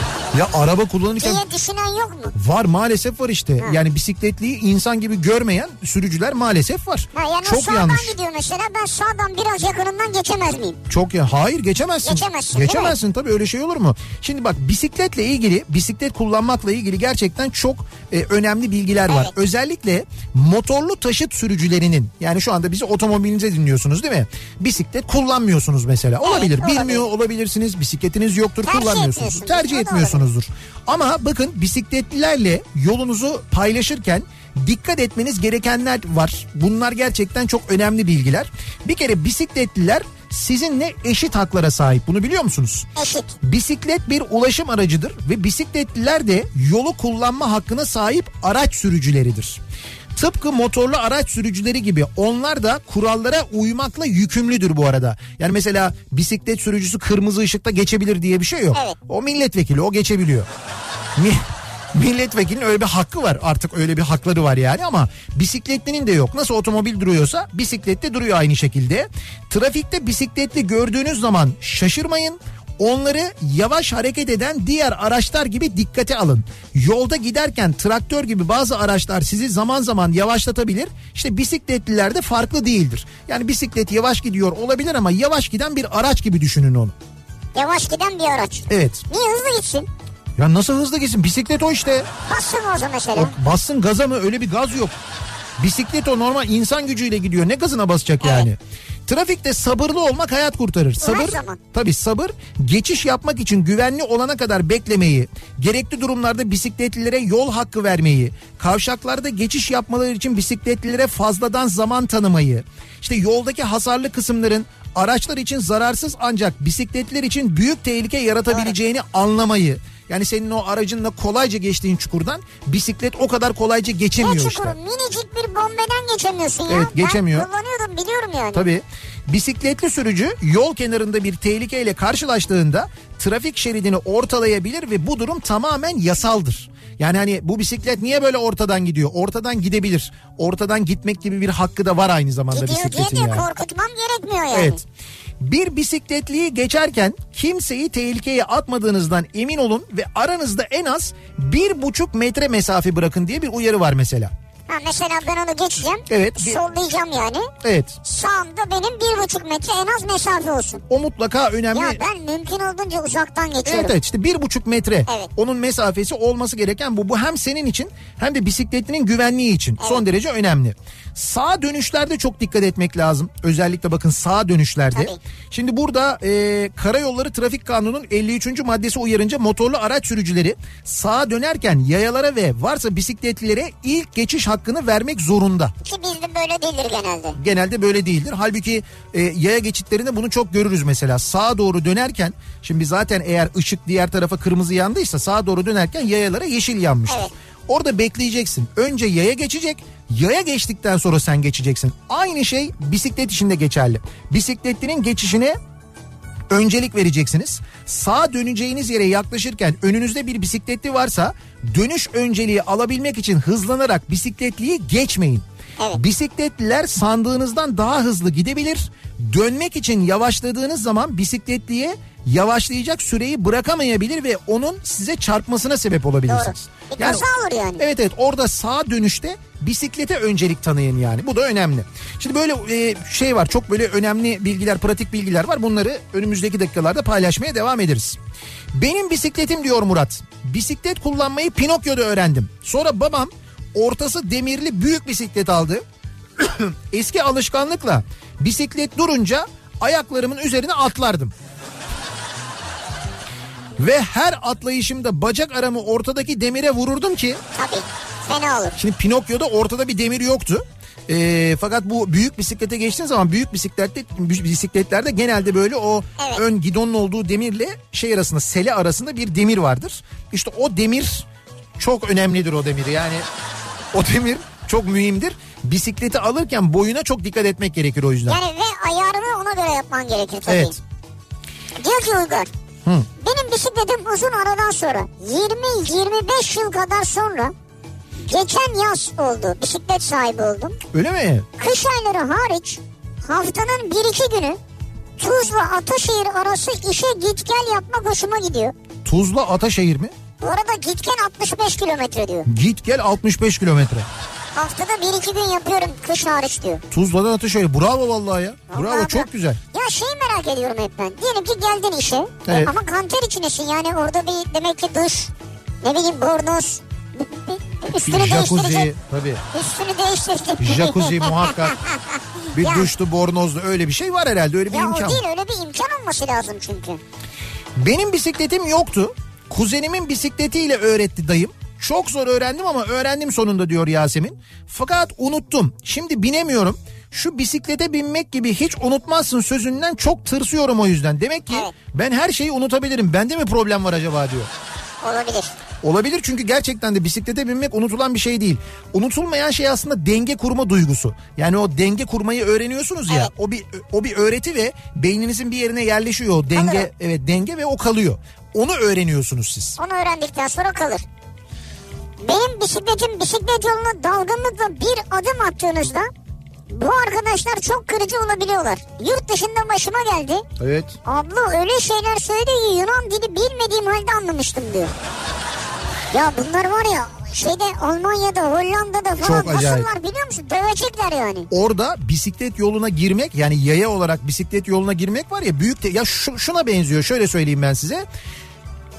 Ya araba kullanırken diye düşünen yok mu? var maalesef var işte. Yani bisikletliyi insan gibi görmeyen sürücüler maalesef var. Ha yani Çok sağdan yanlış. gidiyor mesela ben sağdan biraz yakınından geçemez miyim? Çok ya hayır geçemezsin. Geçemezsin? Geçemezsin tabii öyle şey olur mu? Şimdi bak bisikletle ilgili bisiklet kullanmakla ilgili gerçekten çok e, önemli bilgiler var. Evet. Özellikle motorlu taşıt sürücülerinin yani şu anda bizi otomobilinize dinliyorsunuz değil mi? Bisiklet kullanmıyorsunuz mesela. Olabilir. olabilir. Bilmiyor olabilirsiniz. Bisikletiniz yoktur Tercih kullanmıyorsunuz. etmiyorsunuz. Tercih O da etmiyorsunuzdur. Ama bakın bisikletlilerle yolunuzu paylaşırken dikkat etmeniz gerekenler var. Bunlar gerçekten çok önemli bilgiler. Bir kere bisikletliler sizinle eşit haklara sahip. Bunu biliyor musunuz? Eşit. Bisiklet bir ulaşım aracıdır ve bisikletliler de yolu kullanma hakkına sahip araç sürücüleridir. Tıpkı motorlu araç sürücüleri gibi onlar da kurallara uymakla yükümlüdür bu arada. Yani mesela bisiklet sürücüsü kırmızı ışıkta geçebilir diye bir şey yok. Evet. O milletvekili o geçebiliyor. Mi- Milletvekilinin öyle bir hakkı var artık öyle bir hakları var yani ama bisikletlinin de yok. Nasıl otomobil duruyorsa bisikletli duruyor aynı şekilde. Trafikte bisikletli gördüğünüz zaman şaşırmayın. Onları yavaş hareket eden diğer araçlar gibi dikkate alın. Yolda giderken traktör gibi bazı araçlar sizi zaman zaman yavaşlatabilir. İşte bisikletliler de farklı değildir. Yani bisiklet yavaş gidiyor olabilir ama yavaş giden bir araç gibi düşünün onu. Yavaş giden bir araç. Evet. Niye hızlı gitsin? Ya nasıl hızlı gitsin? Bisiklet o işte. Bassın o zaman mesela. O bassın gaza mı öyle bir gaz yok. Bisiklet o normal insan gücüyle gidiyor. Ne gazına basacak yani? Trafikte sabırlı olmak hayat kurtarır. Sabır tabii sabır geçiş yapmak için güvenli olana kadar beklemeyi, gerekli durumlarda bisikletlilere yol hakkı vermeyi, kavşaklarda geçiş yapmaları için bisikletlilere fazladan zaman tanımayı, işte yoldaki hasarlı kısımların araçlar için zararsız ancak bisikletliler için büyük tehlike yaratabileceğini anlamayı. Yani senin o aracınla kolayca geçtiğin çukurdan bisiklet o kadar kolayca Ne geçemiyor çukuru? işte. Minicik bir bombeden geçemiyorsun ya. Evet, geçemiyor. Ben kullanıyordum biliyorum yani. Tabii bisikletli sürücü yol kenarında bir tehlikeyle karşılaştığında trafik şeridini ortalayabilir ve bu durum tamamen yasaldır. Yani hani bu bisiklet niye böyle ortadan gidiyor? Ortadan gidebilir. Ortadan gitmek gibi bir hakkı da var aynı zamanda Gidiyor diye bisikletin de yani. korkutmam gerekmiyor yani. Evet. Bir bisikletliyi geçerken kimseyi tehlikeye atmadığınızdan emin olun ve aranızda en az bir buçuk metre mesafe bırakın diye bir uyarı var mesela. Ha mesela ben onu geçeceğim. Evet, bir- Sollayacağım yani. Evet. Sağımda benim bir buçuk metre en az mesafe olsun. O mutlaka önemli. Ya ben mümkün olduğunca uzaktan geçiyorum. Evet evet işte bir buçuk metre Evet. onun mesafesi olması gereken bu. Bu hem senin için hem de bisikletlinin güvenliği için son derece önemli. Sağ dönüşlerde çok dikkat etmek lazım. Özellikle bakın sağ dönüşlerde. Tabii. Şimdi burada e, Karayolları Trafik Kanunu'nun 53. maddesi uyarınca motorlu araç sürücüleri sağa dönerken yayalara ve varsa bisikletlilere ilk geçiş hakkını vermek zorunda. Ki bizde böyle değildir genelde. Genelde böyle değildir. Halbuki e, yaya geçitlerinde bunu çok görürüz mesela. Sağa doğru dönerken şimdi zaten eğer ışık diğer tarafa kırmızı yandıysa sağa doğru dönerken yayalara yeşil yanmıştır. Evet. Orada bekleyeceksin. Önce yaya geçecek. Yaya geçtikten sonra sen geçeceksin. Aynı şey bisiklet işinde geçerli. Bisikletlinin geçişine öncelik vereceksiniz. Sağa döneceğiniz yere yaklaşırken önünüzde bir bisikletli varsa dönüş önceliği alabilmek için hızlanarak bisikletliyi geçmeyin. Evet. Bisikletliler sandığınızdan daha hızlı gidebilir. Dönmek için yavaşladığınız zaman bisikletliye yavaşlayacak süreyi bırakamayabilir ve onun size çarpmasına sebep olabilirsiniz. Doğru. Bir kaza olur yani. Evet evet orada sağ dönüşte bisiklete öncelik tanıyın yani. Bu da önemli. Şimdi böyle e, şey var çok böyle önemli bilgiler, pratik bilgiler var. Bunları önümüzdeki dakikalarda paylaşmaya devam ederiz. Benim bisikletim diyor Murat. Bisiklet kullanmayı Pinokyo'da öğrendim. Sonra babam ortası demirli büyük bisiklet aldı. Eski alışkanlıkla bisiklet durunca ayaklarımın üzerine atlardım. Ve her atlayışımda bacak aramı ortadaki demire vururdum ki Tabii. Fena olur. Şimdi Pinokyo'da ortada bir demir yoktu. E, fakat bu büyük bisiklete geçtiğin zaman büyük bisiklette bisikletlerde genelde böyle o Evet. ön gidonun olduğu demirle şey arasında sele arasında bir demir vardır. İşte o demir çok önemlidir o demir. Yani o demir çok mühimdir. Bisikleti alırken boyuna çok dikkat etmek gerekir o yüzden. Yani ve ayarını ona göre yapman gerekir tabii. Evet. Diyor ki Uygar. Hı. Benim bisikletim uzun aradan sonra 20-25 yıl kadar sonra geçen yaz oldu. Bisiklet sahibi oldum. Öyle mi? Kış ayları hariç haftanın bir iki günü Tuzla Ataşehir arası işe git gel yapmak hoşuma gidiyor. Tuzla Ataşehir mi? Bu arada git gel 65 kilometre diyor. Git gel 65 kilometre. Haftada bir iki gün yapıyorum kış hariç diyor. Tuzla'dan Ataşehir. Bravo vallahi ya. Bravo Vallahi çok güzel. Ya şeyi merak ediyorum hep ben. Diyelim ki geldin işe. E, Evet. ama kanter içindesin yani orada bir demek ki duş. Ne bileyim bornoz. Üstünü Jacuzzi tabii. Üstünü değiştirecek. Jacuzzi muhakkak. Bir Ya. duşlu bornozlu öyle bir şey var herhalde öyle bir Ya imkan. o değil öyle bir imkan olması lazım çünkü. Benim bisikletim yoktu. Kuzenimin bisikletiyle öğretti dayım. Çok zor öğrendim ama öğrendim sonunda diyor Yasemin. Fakat unuttum. Şimdi binemiyorum. Şu bisiklete binmek gibi hiç unutmazsın sözünden çok tırsıyorum o yüzden. Demek ki Evet. ben her şeyi unutabilirim. Bende mi problem var acaba diyor. Olabilir. Olabilir çünkü gerçekten de bisiklete binmek unutulan bir şey değil. Unutulmayan şey aslında denge kurma duygusu. Yani o denge kurmayı öğreniyorsunuz ya. Evet. O bir o bir öğreti ve beyninizin bir yerine yerleşiyor o denge. Kalır. Evet denge ve o kalıyor. Onu öğreniyorsunuz siz. Onu öğrendikten sonra kalır. Benim bisikletim bisiklet yoluna dalgınlıkla bir adım attığınızda bu arkadaşlar çok kırıcı olabiliyorlar. Yurt dışında başıma geldi. Evet. Abla öyle şeyler söyledi ki Yunan dili bilmediğim halde anlamıştım diyor. Ya bunlar var ya şeyde Almanya'da Hollanda'da falan Çok acayip. nasıllar biliyor musun? Dövecekler yani. Orada bisiklet yoluna girmek yani yaya olarak bisiklet yoluna girmek var ya büyük de ya şu- şuna benziyor şöyle söyleyeyim ben size.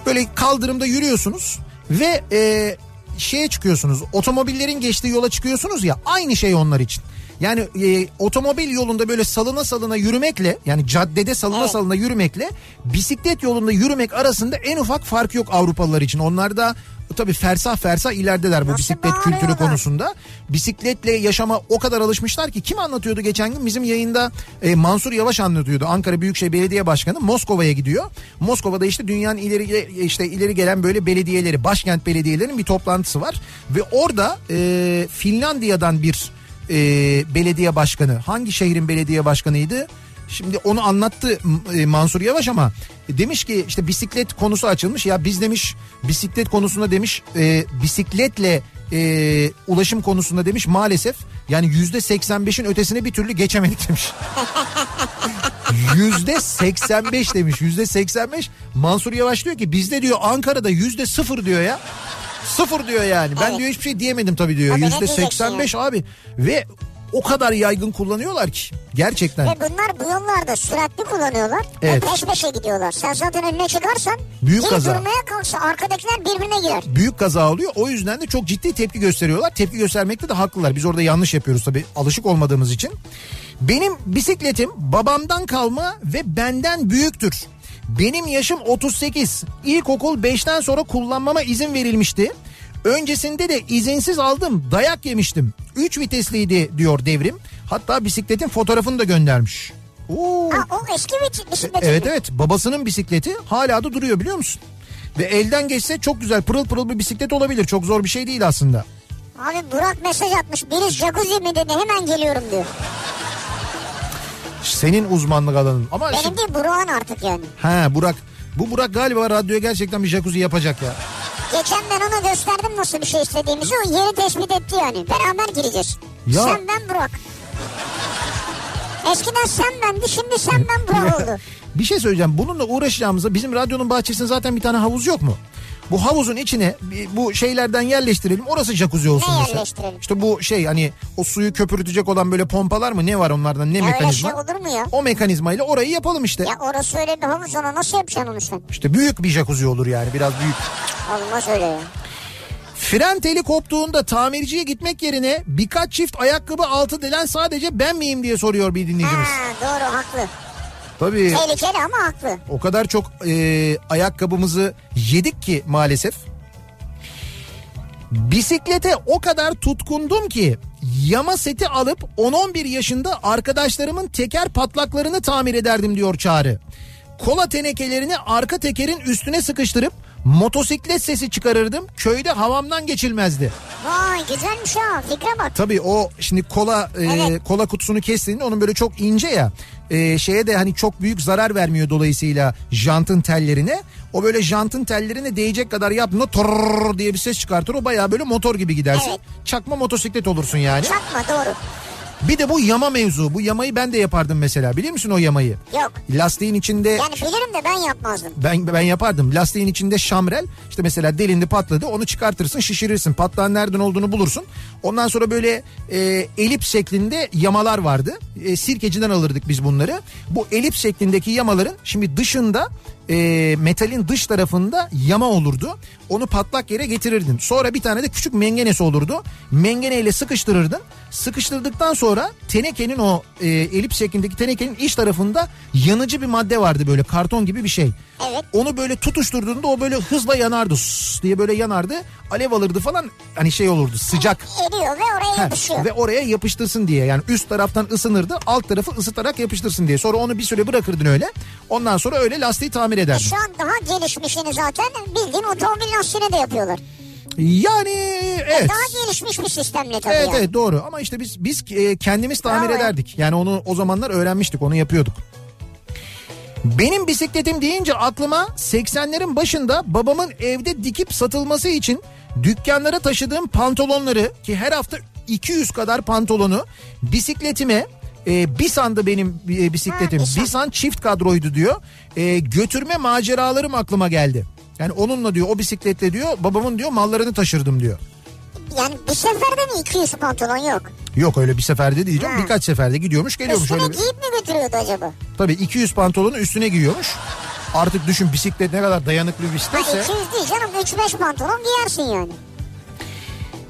Böyle kaldırımda yürüyorsunuz ve e, şeye çıkıyorsunuz otomobillerin geçtiği yola çıkıyorsunuz ya aynı şey onlar için. Yani e, otomobil yolunda böyle salına salına yürümekle yani caddede salına Evet. salına yürümekle bisiklet yolunda yürümek arasında en ufak fark yok Avrupalılar için. Onlar da tabii fersah fersah ilerideler bu Nasıl bisiklet kültürü konusunda. Bisikletle yaşama o kadar alışmışlar ki kim anlatıyordu geçen gün bizim yayında e, Mansur Yavaş anlatıyordu. Ankara Büyükşehir Belediye Başkanı Moskova'ya gidiyor. Moskova'da işte dünyanın ileri işte ileri gelen böyle belediyeleri, başkent belediyelerinin bir toplantısı var ve orada e, Finlandiya'dan bir e, belediye başkanı, hangi şehrin belediye başkanıydı? Şimdi onu anlattı e, Mansur Yavaş ama demiş ki işte bisiklet konusu açılmış ya biz demiş bisiklet konusunda demiş e, bisikletle e, ulaşım konusunda demiş maalesef yani yüzde 85'in ötesine bir türlü geçemedik demiş. Yüzde 85 demiş yüzde 85 Mansur Yavaş diyor ki bizde diyor Ankara'da yüzde sıfır diyor ya. Sıfır diyor yani. Ben Evet. diyor hiçbir şey diyemedim tabii diyor. Yüzde diyeceksin 85 abi. Ve o kadar yaygın kullanıyorlar ki. Gerçekten. Ve bunlar bu yollarda süratli kullanıyorlar. Evet. Ve peş peşe gidiyorlar. Sen zaten önüne çıkarsan Büyük kaza. durmaya kalksa arkadakiler birbirine girer. büyük kaza oluyor. O yüzden de çok ciddi tepki gösteriyorlar. Tepki göstermekte de haklılar. Biz orada yanlış yapıyoruz tabii alışık olmadığımız için. Benim bisikletim babamdan kalma ve benden büyüktür. Benim yaşım 38. İlkokul 5'ten sonra kullanmama izin verilmişti. Öncesinde de izinsiz aldım. Dayak yemiştim. 3 vitesliydi diyor devrim. Hatta bisikletin fotoğrafını da göndermiş. Oo. Ha o eski bir bisiklet. Evet evet babasının bisikleti hala da duruyor biliyor musun? Ve elden geçse çok güzel pırıl pırıl bir bisiklet olabilir. Çok zor bir şey değil aslında. Abi Burak mesaj atmış. Biri jacuzzi mi dedi hemen geliyorum diyor. Senin uzmanlık alanın. Ama Benim şimdi... değil Burak'ın artık yani. He Burak. Bu Burak galiba radyoya gerçekten bir jacuzzi yapacak ya. Geçen ben ona gösterdim nasıl bir şey istediğimizi. O yeri tespit etti yani. Beraber gireceğiz. Ya- Sen ben Burak. Eskiden sen bendi şimdi sen ben Burak oldu. Bir şey söyleyeceğim. Bununla uğraşacağımızda bizim radyonun bahçesinde zaten bir tane havuz yok mu? Bu havuzun içine bu şeylerden yerleştirelim. Orası jacuzzi olsun Ne mesela. İşte bu şey hani o suyu köpürtecek olan böyle pompalar mı ne var onlardan ne Ya öyle mekanizma? şey olur mu ya? O mekanizmayla orayı yapalım işte. Ya orası öyle bir havuz ona nasıl yapacaksın onu sen? İşte büyük bir jacuzzi olur yani biraz büyük. Olmaz öyle ya. Fren teli koptuğunda tamirciye gitmek yerine birkaç çift ayakkabı altı delen sadece ben miyim diye soruyor bir dinleyicimiz. Ha, doğru haklı. Tabii Tehlikeli ama haklı. o kadar çok e, ayakkabımızı yedik ki maalesef. Bisiklete o kadar tutkundum ki Yama seti alıp 10-11 yaşında arkadaşlarımın teker patlaklarını tamir ederdim diyor Çağrı. Kola tenekelerini arka tekerin üstüne sıkıştırıp motosiklet sesi çıkarırdım. Köyde havamdan geçilmezdi. Vay güzelmiş ha fikre bak. Tabii o şimdi kola e, Evet. kola kutusunu kestiğinde onun böyle çok ince ya e, şeye de hani çok büyük zarar vermiyor dolayısıyla jantın tellerine. O böyle jantın tellerine değecek kadar yaptığında torrrr diye bir ses çıkartır. O bayağı böyle motor gibi gidersin. Evet. Çakma motosiklet olursun yani. Çakma doğru. Bir de bu yama mevzu. Bu yamayı ben de yapardım mesela. Biliyor musun o yamayı? Yok. Lastiğin içinde Yani bilirim de ben yapmazdım. ben ben yapardım. Lastiğin içinde şamrel işte mesela delindi patladı onu çıkartırsın şişirirsin. Patlağın nereden olduğunu bulursun. Ondan sonra böyle e, elips şeklinde yamalar vardı. E, sirkeciden alırdık biz bunları. Bu elips şeklindeki yamaların şimdi dışında e, metalin dış tarafında yama olurdu. Onu patlak yere getirirdin. Sonra bir tane de küçük mengenesi olurdu. Mengeneyle sıkıştırırdın. Sıkıştırdıktan sonra tenekenin o e, elips şeklindeki tenekenin iç tarafında yanıcı bir madde vardı böyle karton gibi bir şey. Evet. Onu böyle tutuşturduğunda o böyle hızla yanardı Sus diye böyle yanardı. Alev alırdı falan hani şey olurdu sıcak. Eriyor ve oraya yapışıyor. ve oraya yapıştırsın diye yani üst taraftan ısınırdı alt tarafı ısıtarak yapıştırsın diye. Sonra onu bir süre bırakırdın öyle. Ondan sonra öyle lastiği tamir E ederdin. şu an daha gelişmişini zaten bildiğin otomobil lastiğine de yapıyorlar. Yani evet. Daha gelişmiş bir sistemle tabii Evet yani. evet doğru ama işte biz biz e, kendimiz tamir Bravo. ederdik. Yani onu o zamanlar öğrenmiştik onu yapıyorduk. Benim bisikletim deyince aklıma 80'lerin başında babamın evde dikip satılması için dükkanlara taşıdığım pantolonları ki her hafta 200 kadar pantolonu bisikletime e, Bisan'dı benim e, bisikletim. Ha, Bisan. Bisan çift kadroydu diyor. E, götürme maceralarım aklıma geldi. Yani onunla diyor o bisikletle diyor babamın diyor mallarını taşırdım diyor. Yani bir seferde mi 200 pantolon yok? Yok öyle bir seferde değil canım. Ha. Birkaç seferde gidiyormuş geliyormuş. Üstüne Öyle giyip mi götürüyordu acaba? Tabii 200 pantolonu üstüne giyiyormuş. Artık düşün bisiklet ne kadar dayanıklı bir Ha bisikletse. 200 değil canım 3-5 pantolon giyersin yani.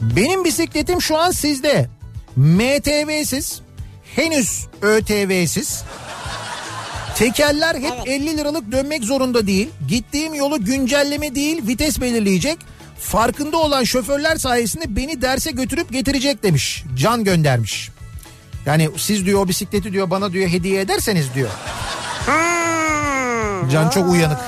Benim bisikletim şu an sizde. MTV'siz. Henüz ÖTV'siz. Tekerler hep Evet. 50 liralık dönmek zorunda değil. Gittiğim yolu güncelleme değil vites belirleyecek. Farkında olan şoförler sayesinde beni derse götürüp getirecek demiş. Can göndermiş. Yani siz diyor o bisikleti diyor bana diyor hediye ederseniz diyor. Ha. Can çok uyanık.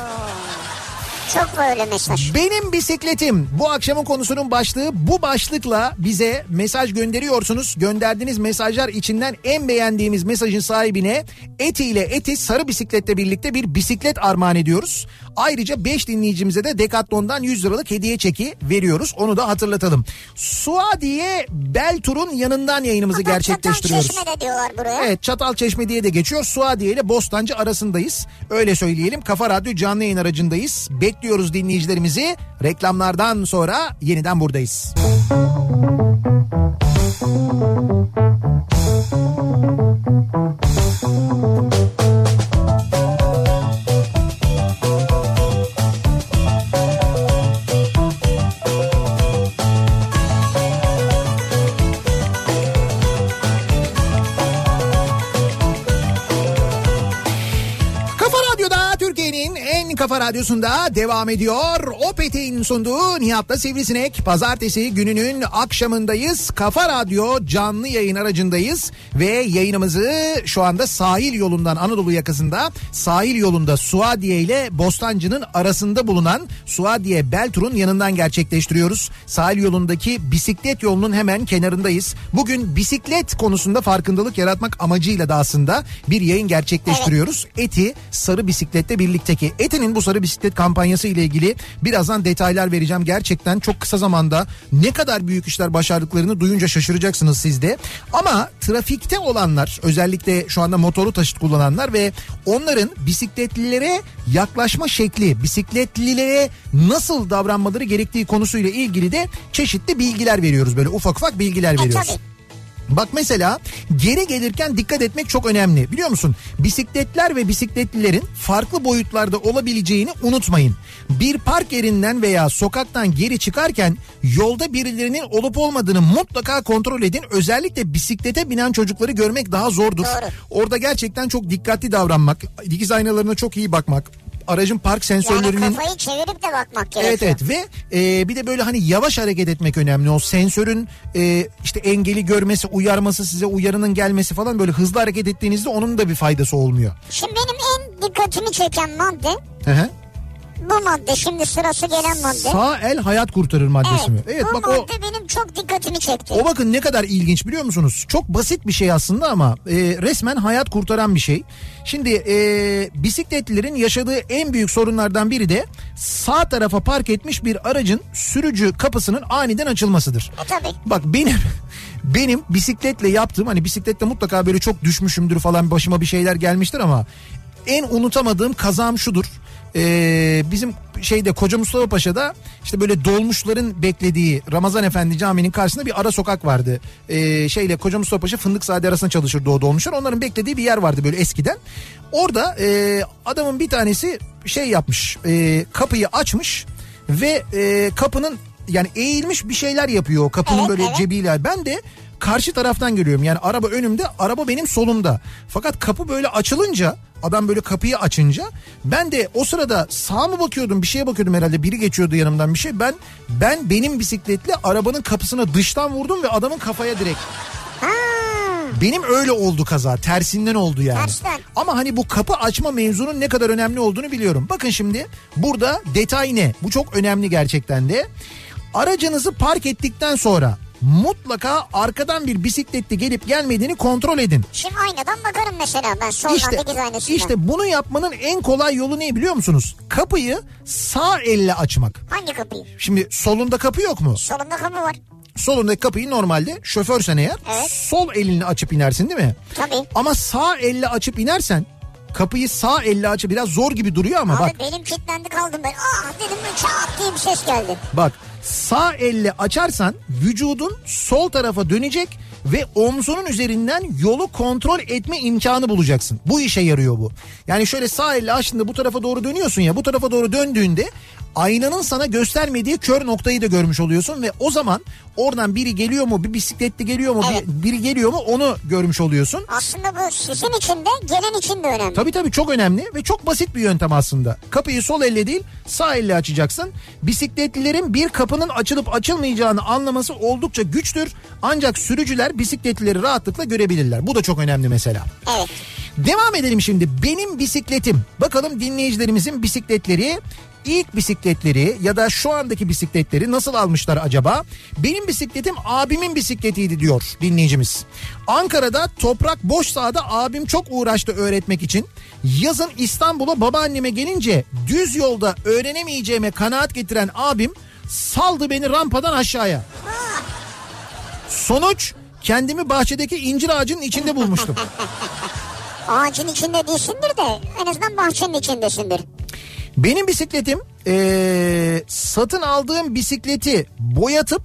Çok böyle mesaj. Benim bisikletim bu akşamın konusunun başlığı bu başlıkla bize mesaj gönderiyorsunuz. Gönderdiğiniz mesajlar içinden en beğendiğimiz mesajın sahibine Eti ile Eti sarı bisikletle birlikte bir bisiklet armağan ediyoruz. Ayrıca 5 dinleyicimize de Decathlon'dan 100 liralık hediye çeki veriyoruz. Onu da hatırlatalım. Suadiye Beltur'un yanından yayınımızı gerçekleştiriyoruz. Çeşme'de diyorlar buraya. Evet Çatal Çeşme diye de geçiyor. Suadiye ile Bostancı arasındayız. Öyle söyleyelim. Kafa Radyo canlı yayın aracındayız. Bekliyoruz dinleyicilerimizi. Reklamlardan sonra yeniden buradayız. Kafa kafa radyosunda devam ediyor. Opet'in sunduğu Nihat'la Sivrisinek. Pazartesi gününün akşamındayız. Kafa Radyo canlı yayın aracındayız. Ve yayınımızı şu anda sahil yolundan Anadolu yakasında sahil yolunda Suadiye ile Bostancı'nın arasında bulunan Suadiye Beltur'un yanından gerçekleştiriyoruz. Sahil yolundaki bisiklet yolunun hemen kenarındayız. Bugün bisiklet konusunda farkındalık yaratmak amacıyla da aslında bir yayın gerçekleştiriyoruz. Eti sarı bisikletle birlikteki Eti'nin bu sarı bisiklet kampanyası ile ilgili birazdan detaylar vereceğim. Gerçekten çok kısa zamanda ne kadar büyük işler başardıklarını duyunca şaşıracaksınız siz de. Ama trafikte olanlar özellikle şu anda motoru taşıt kullananlar ve onların bisikletlilere yaklaşma şekli, bisikletlilere nasıl davranmaları gerektiği konusuyla ilgili de çeşitli bilgiler veriyoruz. Böyle ufak ufak bilgiler veriyoruz. tabii. Bak mesela geri gelirken dikkat etmek çok önemli. Biliyor musun? Bisikletler ve bisikletlilerin farklı boyutlarda olabileceğini unutmayın. Bir park yerinden veya sokaktan geri çıkarken yolda birilerinin olup olmadığını mutlaka kontrol edin. Özellikle bisiklete binen çocukları görmek daha zordur. Doğru. Orada gerçekten çok dikkatli davranmak, dikiz aynalarına çok iyi bakmak, aracın park sensörlerinin Yani kafayı çevirip de bakmak gerekiyor. Evet evet ve e, bir de böyle hani yavaş hareket etmek önemli. O sensörün e, işte engeli görmesi, uyarması size uyarının gelmesi falan böyle hızlı hareket ettiğinizde onun da bir faydası olmuyor. Şimdi benim en dikkatimi çeken madde Hı hı. Bu madde. Şimdi sırası gelen madde. Sağ el hayat kurtarır maddesi mi? evet, bu bak o madde benim çok dikkatimi çekti. o bakın ne kadar ilginç biliyor musunuz? Çok basit bir şey aslında ama e, resmen hayat kurtaran bir şey. Şimdi e, bisikletlilerin yaşadığı en büyük sorunlardan biri de sağ tarafa park etmiş bir aracın sürücü kapısının aniden açılmasıdır. E tabii. Bak benim benim bisikletle yaptığım hani bisiklette mutlaka böyle çok düşmüşümdür falan başıma bir şeyler gelmiştir ama en unutamadığım kazam şudur. Ee, bizim şeyde Koca Mustafa Paşa'da işte böyle dolmuşların beklediği Ramazan Efendi Camii'nin karşısında bir ara sokak vardı. Ee, şeyle Koca Mustafa Paşa Fındık Sade arasında çalışırdı o dolmuşlar. Onların beklediği bir yer vardı böyle eskiden. Orada e, adamın bir tanesi şey yapmış e, kapıyı açmış ve e, kapının yani eğilmiş bir şeyler yapıyor o kapının Evet, böyle evet. cebiyle. Ben de karşı taraftan geliyorum. Yani araba önümde, araba benim solumda. Fakat kapı böyle açılınca, adam böyle kapıyı açınca ben de o sırada sağa mı bakıyordum, bir şeye bakıyordum herhalde. Biri geçiyordu yanımdan bir şey. Ben ben benim bisikletle arabanın kapısına dıştan vurdum ve adamın kafaya direkt. Benim öyle oldu kaza. Tersinden oldu yani. Tersten. Ama hani bu kapı açma mevzunun ne kadar önemli olduğunu biliyorum. Bakın şimdi burada detay ne? Bu çok önemli gerçekten de. Aracınızı park ettikten sonra mutlaka arkadan bir bisikletli gelip gelmediğini kontrol edin. şimdi aynadan bakarım mesela ben soldan İşte, dikiz aynasından. işte bunu yapmanın en kolay yolu ne biliyor musunuz? Kapıyı sağ elle açmak. Hangi kapıyı? Şimdi solunda kapı yok mu? Solunda kapı var. Solundaki kapıyı normalde şoförsen eğer Evet. sol elini açıp inersin değil mi? Tabii. Ama sağ elle açıp inersen kapıyı sağ elle açıp biraz zor gibi duruyor ama Abi bak benim kilitlendi kaldım ben. Ah dedim çat diye bir ses geldi. bak sağ elle açarsan vücudun sol tarafa dönecek ve omzunun üzerinden yolu kontrol etme imkanı bulacaksın. Bu işe yarıyor bu. Yani şöyle sağ elle açtığında bu tarafa doğru dönüyorsun ya bu tarafa doğru döndüğünde aynanın sana göstermediği kör noktayı da görmüş oluyorsun ve o zaman oradan biri geliyor mu bir bisikletli geliyor mu bir- Evet. biri geliyor mu onu görmüş oluyorsun. Aslında bu sizin için de gelen için de önemli. Tabii tabii çok önemli ve çok basit bir yöntem aslında. Kapıyı sol elle değil sağ elle açacaksın. Bisikletlilerin bir kapının açılıp açılmayacağını anlaması oldukça güçtür. Ancak sürücüler bisikletlileri rahatlıkla görebilirler. Bu da çok önemli mesela. Evet. Devam edelim şimdi. Benim bisikletim. Bakalım dinleyicilerimizin bisikletleri ilk bisikletleri ya da şu andaki bisikletleri nasıl almışlar acaba? Benim bisikletim abimin bisikletiydi diyor dinleyicimiz. Ankara'da toprak boş sahada abim çok uğraştı öğretmek için. Yazın İstanbul'a babaanneme gelince düz yolda öğrenemeyeceğime kanaat getiren abim saldı beni rampadan aşağıya. Sonuç kendimi bahçedeki incir ağacının içinde bulmuştum. Ağacın içinde değilsindir de en azından bahçenin içindesindir. Benim bisikletim eee, satın aldığım bisikleti boyatıp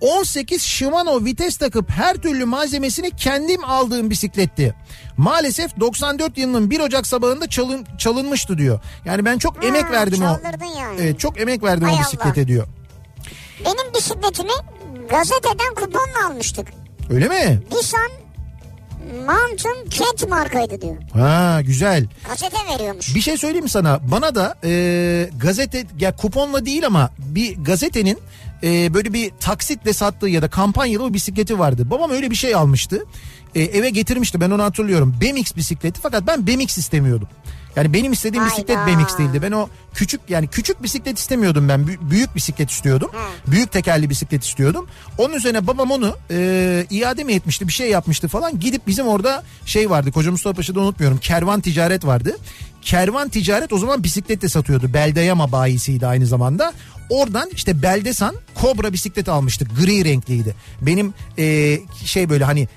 18 Shimano vites takıp her türlü malzemesini kendim aldığım bisikletti. Maalesef 94 yılının 1 Ocak sabahında çalın, çalınmıştı diyor. Yani ben çok Ha, emek verdim o. yani. Evet, çok emek verdim Hay o Allah. bisiklete diyor. Benim bisikletimi gazeteden kuponla almıştık. Öyle mi? Nissan Mountain Cat markaydı diyor. Ha güzel. Gazete veriyormuş. Bir şey söyleyeyim mi sana? Bana da e, gazete ya kuponla değil ama bir gazetenin e, böyle bir taksitle sattığı ya da kampanyalı bir bisikleti vardı. Babam öyle bir şey almıştı. E, eve getirmişti ben onu hatırlıyorum. BMX bisikleti fakat ben BMX istemiyordum. Yani benim istediğim Hayda. bisiklet BMX değildi. Ben o küçük yani küçük bisiklet istemiyordum ben. Bü- büyük bisiklet istiyordum. Büyük tekerli bisiklet istiyordum. Onun üzerine babam onu e, iade mi etmişti bir şey yapmıştı falan. Gidip bizim orada şey vardı. Koca Mustafa Paşa'da unutmuyorum. Kervan ticaret vardı. Kervan ticaret o zaman bisiklet de satıyordu. Beldeyama bayisiydi aynı zamanda. Oradan işte Beldesan Kobra bisiklet almıştık. Gri renkliydi. Benim e, şey böyle hani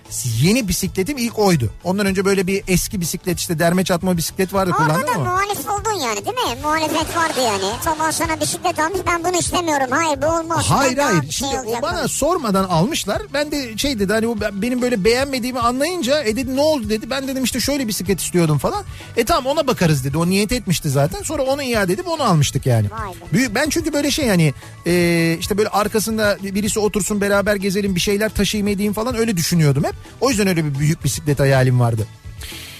yeni bisikletim ilk oydu. Ondan önce böyle bir eski bisiklet işte derme çatma bisiklet vardı Orada kullandım ama. muhalif oldun yani değil mi? Muhalefet vardı yani. Tamam sana bisiklet almış ben bunu istemiyorum. Hayır bu olmaz. Hayır Ben hayır. Şimdi şey o bana sormadan almışlar. Ben de şey dedi hani o ben- benim böyle beğenmediğimi anlayınca e dedi ne oldu dedi. Ben dedim işte şöyle bisiklet istiyordum falan. E tamam ona bakarız dedi. O niyet etmişti zaten. Sonra onu iade edip onu almıştık yani. Büyük, ben çünkü böyle şey hani e, işte böyle arkasında birisi otursun beraber gezelim bir şeyler taşıyayım edeyim falan öyle düşünüyordum hep. O yüzden öyle bir büyük bisiklet hayalim vardı.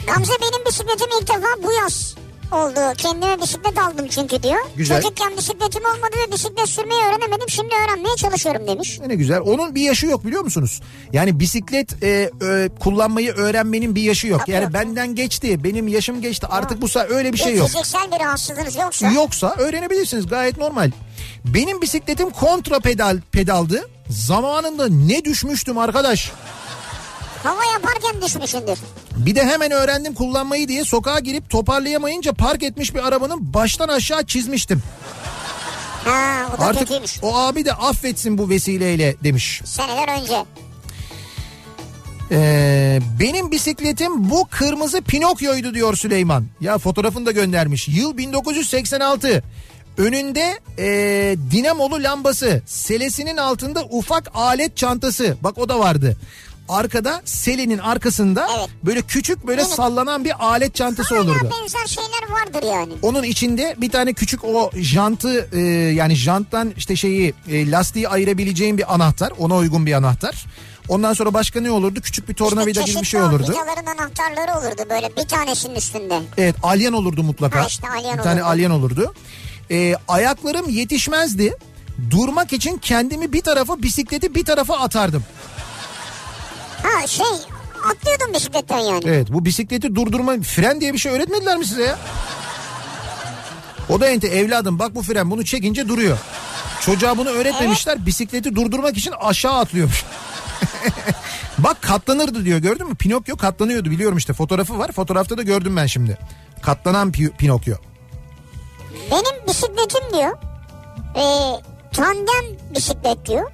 Gamze benim bisikletim ilk defa bu yaz oldu. Kendime bisiklet aldım çünkü diyor. Güzel. Çocukken bisikletim olmadı ve bisiklet sürmeyi öğrenemedim. Şimdi öğrenmeye çalışıyorum demiş. Ne güzel. Onun bir yaşı yok biliyor musunuz? Yani bisiklet e, e, kullanmayı öğrenmenin bir yaşı yok. Tabii Yani yok. benden geçti, benim yaşım geçti. Artık bu sa öyle bir şey yok. Fiziksel bir rahatsızlığınız yoksa. Yoksa öğrenebilirsiniz gayet normal. Benim bisikletim kontra pedal pedaldı. Zamanında ne düşmüştüm arkadaş. Hava yaparken düşmüşsündür. Bir de hemen öğrendim kullanmayı diye sokağa girip toparlayamayınca park etmiş bir arabanın baştan aşağı çizmiştim. Ha o da Artık kötüymüş. o abi de affetsin bu vesileyle demiş. Seneler önce. Ee, benim bisikletim bu kırmızı Pinokyo'ydu diyor Süleyman. Ya fotoğrafını da göndermiş. Yıl 1986. Önünde ee, dinamolu lambası, selesinin altında ufak alet çantası. Bak o da vardı. Arkada selenin arkasında Evet. böyle küçük böyle Evet. sallanan bir alet çantası Hala olurdu. benzer şeyler vardır yani. Onun içinde bir tane küçük o jantı e, yani janttan işte şeyi e, lastiği ayırabileceğin bir anahtar. Ona uygun bir anahtar. Ondan sonra başka ne olurdu? Küçük bir tornavida gibi bir şey olurdu. Vidaların anahtarları olurdu böyle bir tanesinin üstünde. Evet alyan olurdu mutlaka. Ha işte alyan bir tane alyan olurdu. E, ayaklarım yetişmezdi. Durmak için kendimi bir tarafa bisikleti bir tarafa atardım. Ha şey atlıyordun bisikletten yani. Evet bu bisikleti durdurma fren diye bir şey öğretmediler mi size ya? O da ente evladım bak bu fren bunu çekince duruyor. Çocuğa bunu öğretmemişler bisikleti durdurmak için aşağı atlıyormuş. bak katlanırdı diyor gördün mü? Pinokyo katlanıyordu biliyorum işte fotoğrafı var fotoğrafta da gördüm ben şimdi. Katlanan Pi- Pinokyo. Benim bisikletim diyor. E, tandem bisiklet diyor.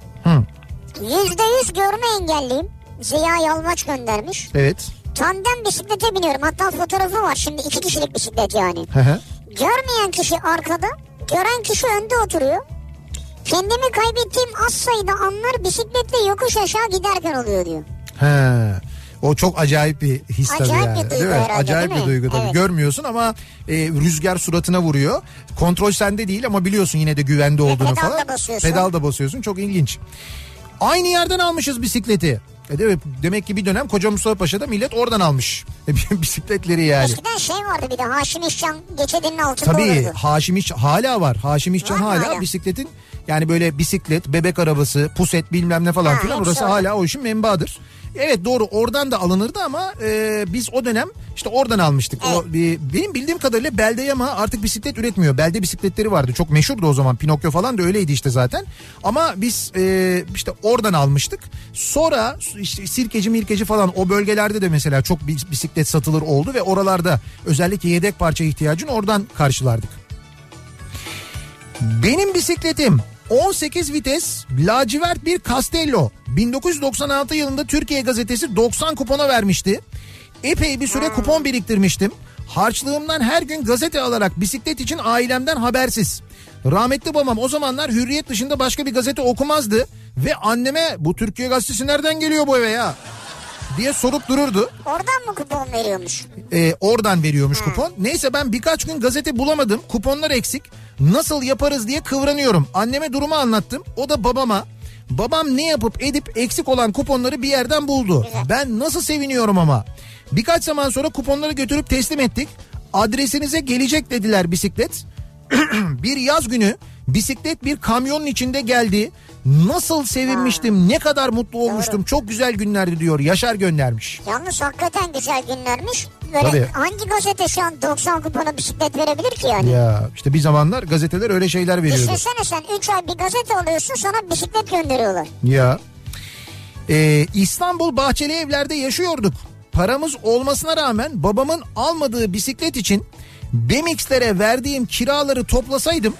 Yüzde yüz görme engelliyim. Ziya Yalvaç göndermiş. evet. Tandem bisiklete biniyorum. Hatta fotoğrafı var şimdi iki kişilik bisiklet yani. Hı hı. Görmeyen kişi arkada, gören kişi önde oturuyor. Kendimi kaybettiğim az sayıda anlar bisikletle yokuş aşağı giderken oluyor diyor. He. O çok acayip bir his tabii Acayip yani. bir duygu değil mi? herhalde, Acayip değil bir mi? duygu tabii. Evet. Görmüyorsun ama e, rüzgar suratına vuruyor. Kontrol sende değil ama biliyorsun yine de güvende olduğunu pedal da falan. basıyorsun. Pedal da basıyorsun. Çok ilginç. Aynı yerden almışız bisikleti. E mi? Demek ki bir dönem Koca Mustafa Paşa'da millet oradan almış. E, bisikletleri yani. Eskiden şey vardı bir de Haşim İşcan geçidinin altında Tabii olurdu. Haşim İş hala var. Haşim İşcan Var hala hala? bisikletin yani böyle bisiklet, bebek arabası, puset bilmem ne falan Ha, filan orası hala o işin menbaadır. Evet doğru oradan da alınırdı ama e, biz o dönem işte oradan almıştık. O bir, benim bildiğim kadarıyla Belde Yama artık bisiklet üretmiyor. Belde bisikletleri vardı. Çok meşhurdu o zaman. Pinokyo falan da öyleydi işte zaten. Ama biz e, işte oradan almıştık. Sonra işte sirkeci mirkeci falan o bölgelerde de mesela çok bis- bisiklet satılır oldu ve oralarda özellikle yedek parça ihtiyacını oradan karşılardık. Benim bisikletim 18 vites lacivert bir Castello 1996 yılında Türkiye gazetesi 90 kupona vermişti. Epey bir süre kupon biriktirmiştim. Harçlığımdan her gün gazete alarak bisiklet için ailemden habersiz. Rahmetli babam o zamanlar hürriyet dışında başka bir gazete okumazdı. Ve anneme bu Türkiye gazetesi nereden geliyor bu eve ya? Diye sorup dururdu. Oradan mı kupon veriyormuş? Ee, oradan veriyormuş kupon. Neyse ben birkaç gün gazete bulamadım. Kuponlar eksik. Nasıl yaparız diye kıvranıyorum. Anneme durumu anlattım. O da babama. Babam ne yapıp edip eksik olan kuponları bir yerden buldu. Güzel. Ben nasıl seviniyorum ama. Birkaç zaman sonra kuponları götürüp teslim ettik. Adresinize gelecek dediler bisiklet. bir yaz günü bisiklet bir kamyonun içinde geldi. Nasıl sevinmiştim, ne kadar mutlu olmuştum. Çok güzel günlerdi diyor. Yaşar göndermiş. Yalnız hakikaten güzel günlermiş. Böyle Tabii. hangi gazete şu an 90 kupona bisiklet verebilir ki yani? Ya işte bir zamanlar gazeteler öyle şeyler veriyordu. Düşünsene sen 3 ay bir gazete alıyorsun sana bisiklet gönderiyorlar. Ya. Ee, İstanbul Bahçeli Evler'de yaşıyorduk. Paramız olmasına rağmen babamın almadığı bisiklet için Bemix'lere verdiğim kiraları toplasaydım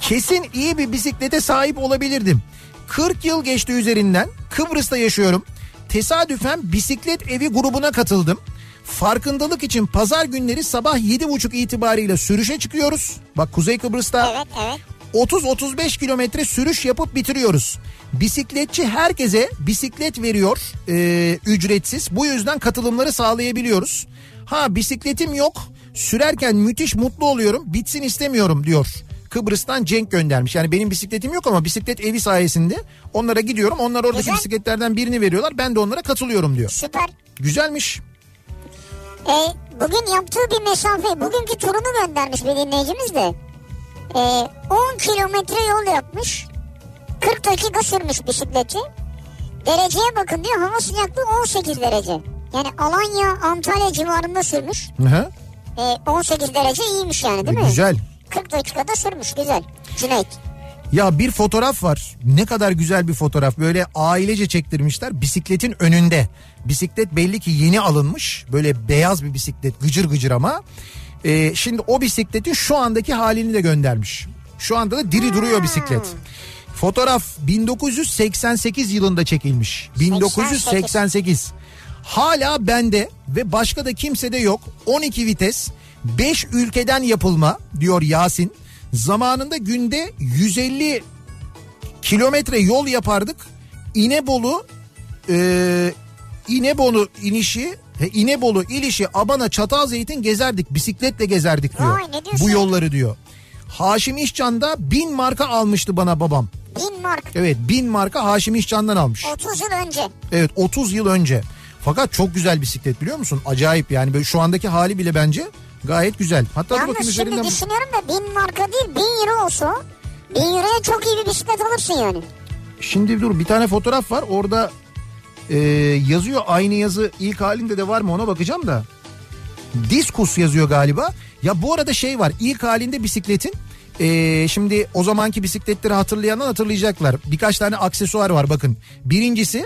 kesin iyi bir bisiklete sahip olabilirdim. 40 yıl geçti üzerinden Kıbrıs'ta yaşıyorum. Tesadüfen bisiklet evi grubuna katıldım. Farkındalık için pazar günleri sabah 7.30 itibariyle sürüşe çıkıyoruz. Bak Kuzey Kıbrıs'ta Evet evet. 30-35 kilometre sürüş yapıp bitiriyoruz. Bisikletçi herkese bisiklet veriyor e, ücretsiz. Bu yüzden katılımları sağlayabiliyoruz. Ha bisikletim yok sürerken müthiş mutlu oluyorum bitsin istemiyorum diyor. Kıbrıs'tan Cenk göndermiş. Yani benim bisikletim yok ama bisiklet evi sayesinde onlara gidiyorum. Onlar oradaki Güzel. bisikletlerden birini veriyorlar. Ben de onlara katılıyorum diyor. Süper. Güzelmiş. E, bugün yaptığı bir mesafe, bugünkü turunu göndermiş bir dinleyicimiz de. Ee, 10 kilometre yol yapmış. 40 dakika sürmüş bisikleti. Dereceye bakın diyor hava sıcaklığı 18 derece. Yani Alanya, Antalya civarında sürmüş. Hı-hı. Ee, 18 derece iyiymiş yani değil mi? Güzel. 40 dakikada sürmüş güzel. Cüneyt. Ya bir fotoğraf var. Ne kadar güzel bir fotoğraf. Böyle ailece çektirmişler. Bisikletin önünde. Bisiklet belli ki yeni alınmış. Böyle beyaz bir bisiklet. Gıcır gıcır ama. Ee, şimdi o bisikletin şu andaki halini de göndermiş. Şu anda da diri duruyor bisiklet. Fotoğraf 1988 yılında çekilmiş. 1988. Hala bende ve başka da kimsede yok. 12 vites 5 ülkeden yapılma diyor Yasin. Zamanında günde 150 kilometre yol yapardık. İnebolu e, İnebolu inişi İnebolu ilişi Abana Çatalzeytin gezerdik bisikletle gezerdik diyor. Diyorsun? Bu yolları diyor. Haşim İşcan'da bin marka almıştı bana babam. 1000 mark. Evet bin marka Haşim İşcan'dan almış. 30 yıl önce. Evet 30 yıl önce. Fakat çok güzel bisiklet biliyor musun? Acayip yani böyle şu andaki hali bile bence gayet güzel. Hatta dur bakayım Yalnız şimdi üzerinden... düşünüyorum da 1000 marka değil 1000 euro olsa 1000 euroya çok iyi bir bisiklet alırsın yani. Şimdi dur bir tane fotoğraf var orada e, yazıyor aynı yazı ilk halinde de var mı ona bakacağım da. Diskus yazıyor galiba. Ya bu arada şey var ilk halinde bisikletin e, şimdi o zamanki bisikletleri hatırlayanlar hatırlayacaklar. Birkaç tane aksesuar var bakın. Birincisi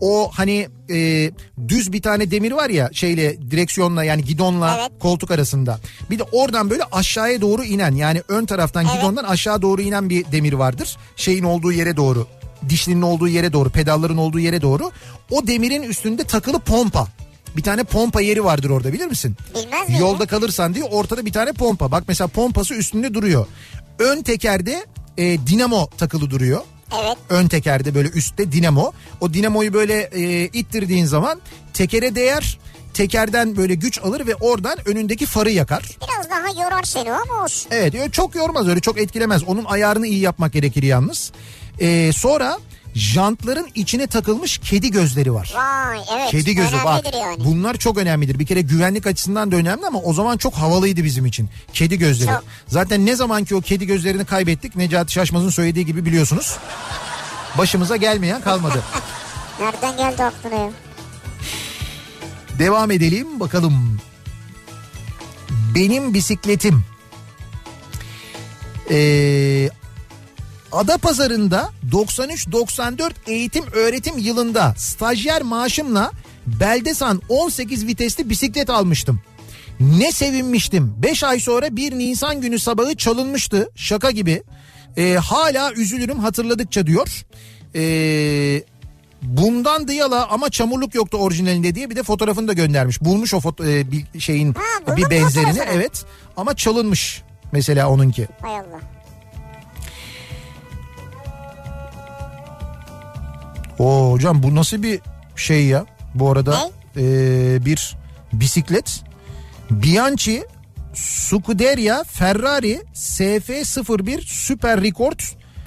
o hani e, düz bir tane demir var ya şeyle direksiyonla yani gidonla Evet. koltuk arasında. Bir de oradan böyle aşağıya doğru inen yani ön taraftan Evet. gidondan aşağı doğru inen bir demir vardır. Şeyin olduğu yere doğru dişlinin olduğu yere doğru pedalların olduğu yere doğru o demirin üstünde takılı pompa. Bir tane pompa yeri vardır orada bilir misin? Bilmez miyim? Yolda kalırsan diye ortada bir tane pompa. Bak mesela pompası üstünde duruyor. Ön tekerde e, dinamo takılı duruyor. Evet. Ön tekerde böyle üstte dinamo. O dinamoyu böyle e, ittirdiğin zaman tekere değer. Tekerden böyle güç alır ve oradan önündeki farı yakar. Biraz daha yorar seni ama olsun. Evet öyle çok yormaz öyle çok etkilemez. Onun ayarını iyi yapmak gerekir yalnız. Ee, sonra jantların içine takılmış kedi gözleri var. Vay evet. Kedi gözü bak yani. bunlar çok önemlidir. Bir kere güvenlik açısından da önemli ama o zaman çok havalıydı bizim için. Kedi gözleri. Çok. Zaten ne zaman ki o kedi gözlerini kaybettik Necati Şaşmaz'ın söylediği gibi biliyorsunuz. Başımıza gelmeyen kalmadı. Nereden geldi aklına? Devam edelim bakalım. Benim bisikletim. Ee, Adapazarı'nda 93-94 eğitim öğretim yılında stajyer maaşımla Beldesan 18 vitesli bisiklet almıştım. Ne sevinmiştim. 5 ay sonra bir Nisan günü sabahı çalınmıştı şaka gibi. Ee, hala üzülürüm hatırladıkça diyor. Ee, bundan diyala ama çamurluk yoktu orijinalinde diye bir de fotoğrafını da göndermiş. Bulmuş o foto, e, bir şeyin Ha, bir benzerini evet ama çalınmış mesela onunki. Hay Allah. Oo hocam bu nasıl bir şey ya? Bu arada ee, bir bisiklet Bianchi Scuderia Ferrari SF01 Süper Record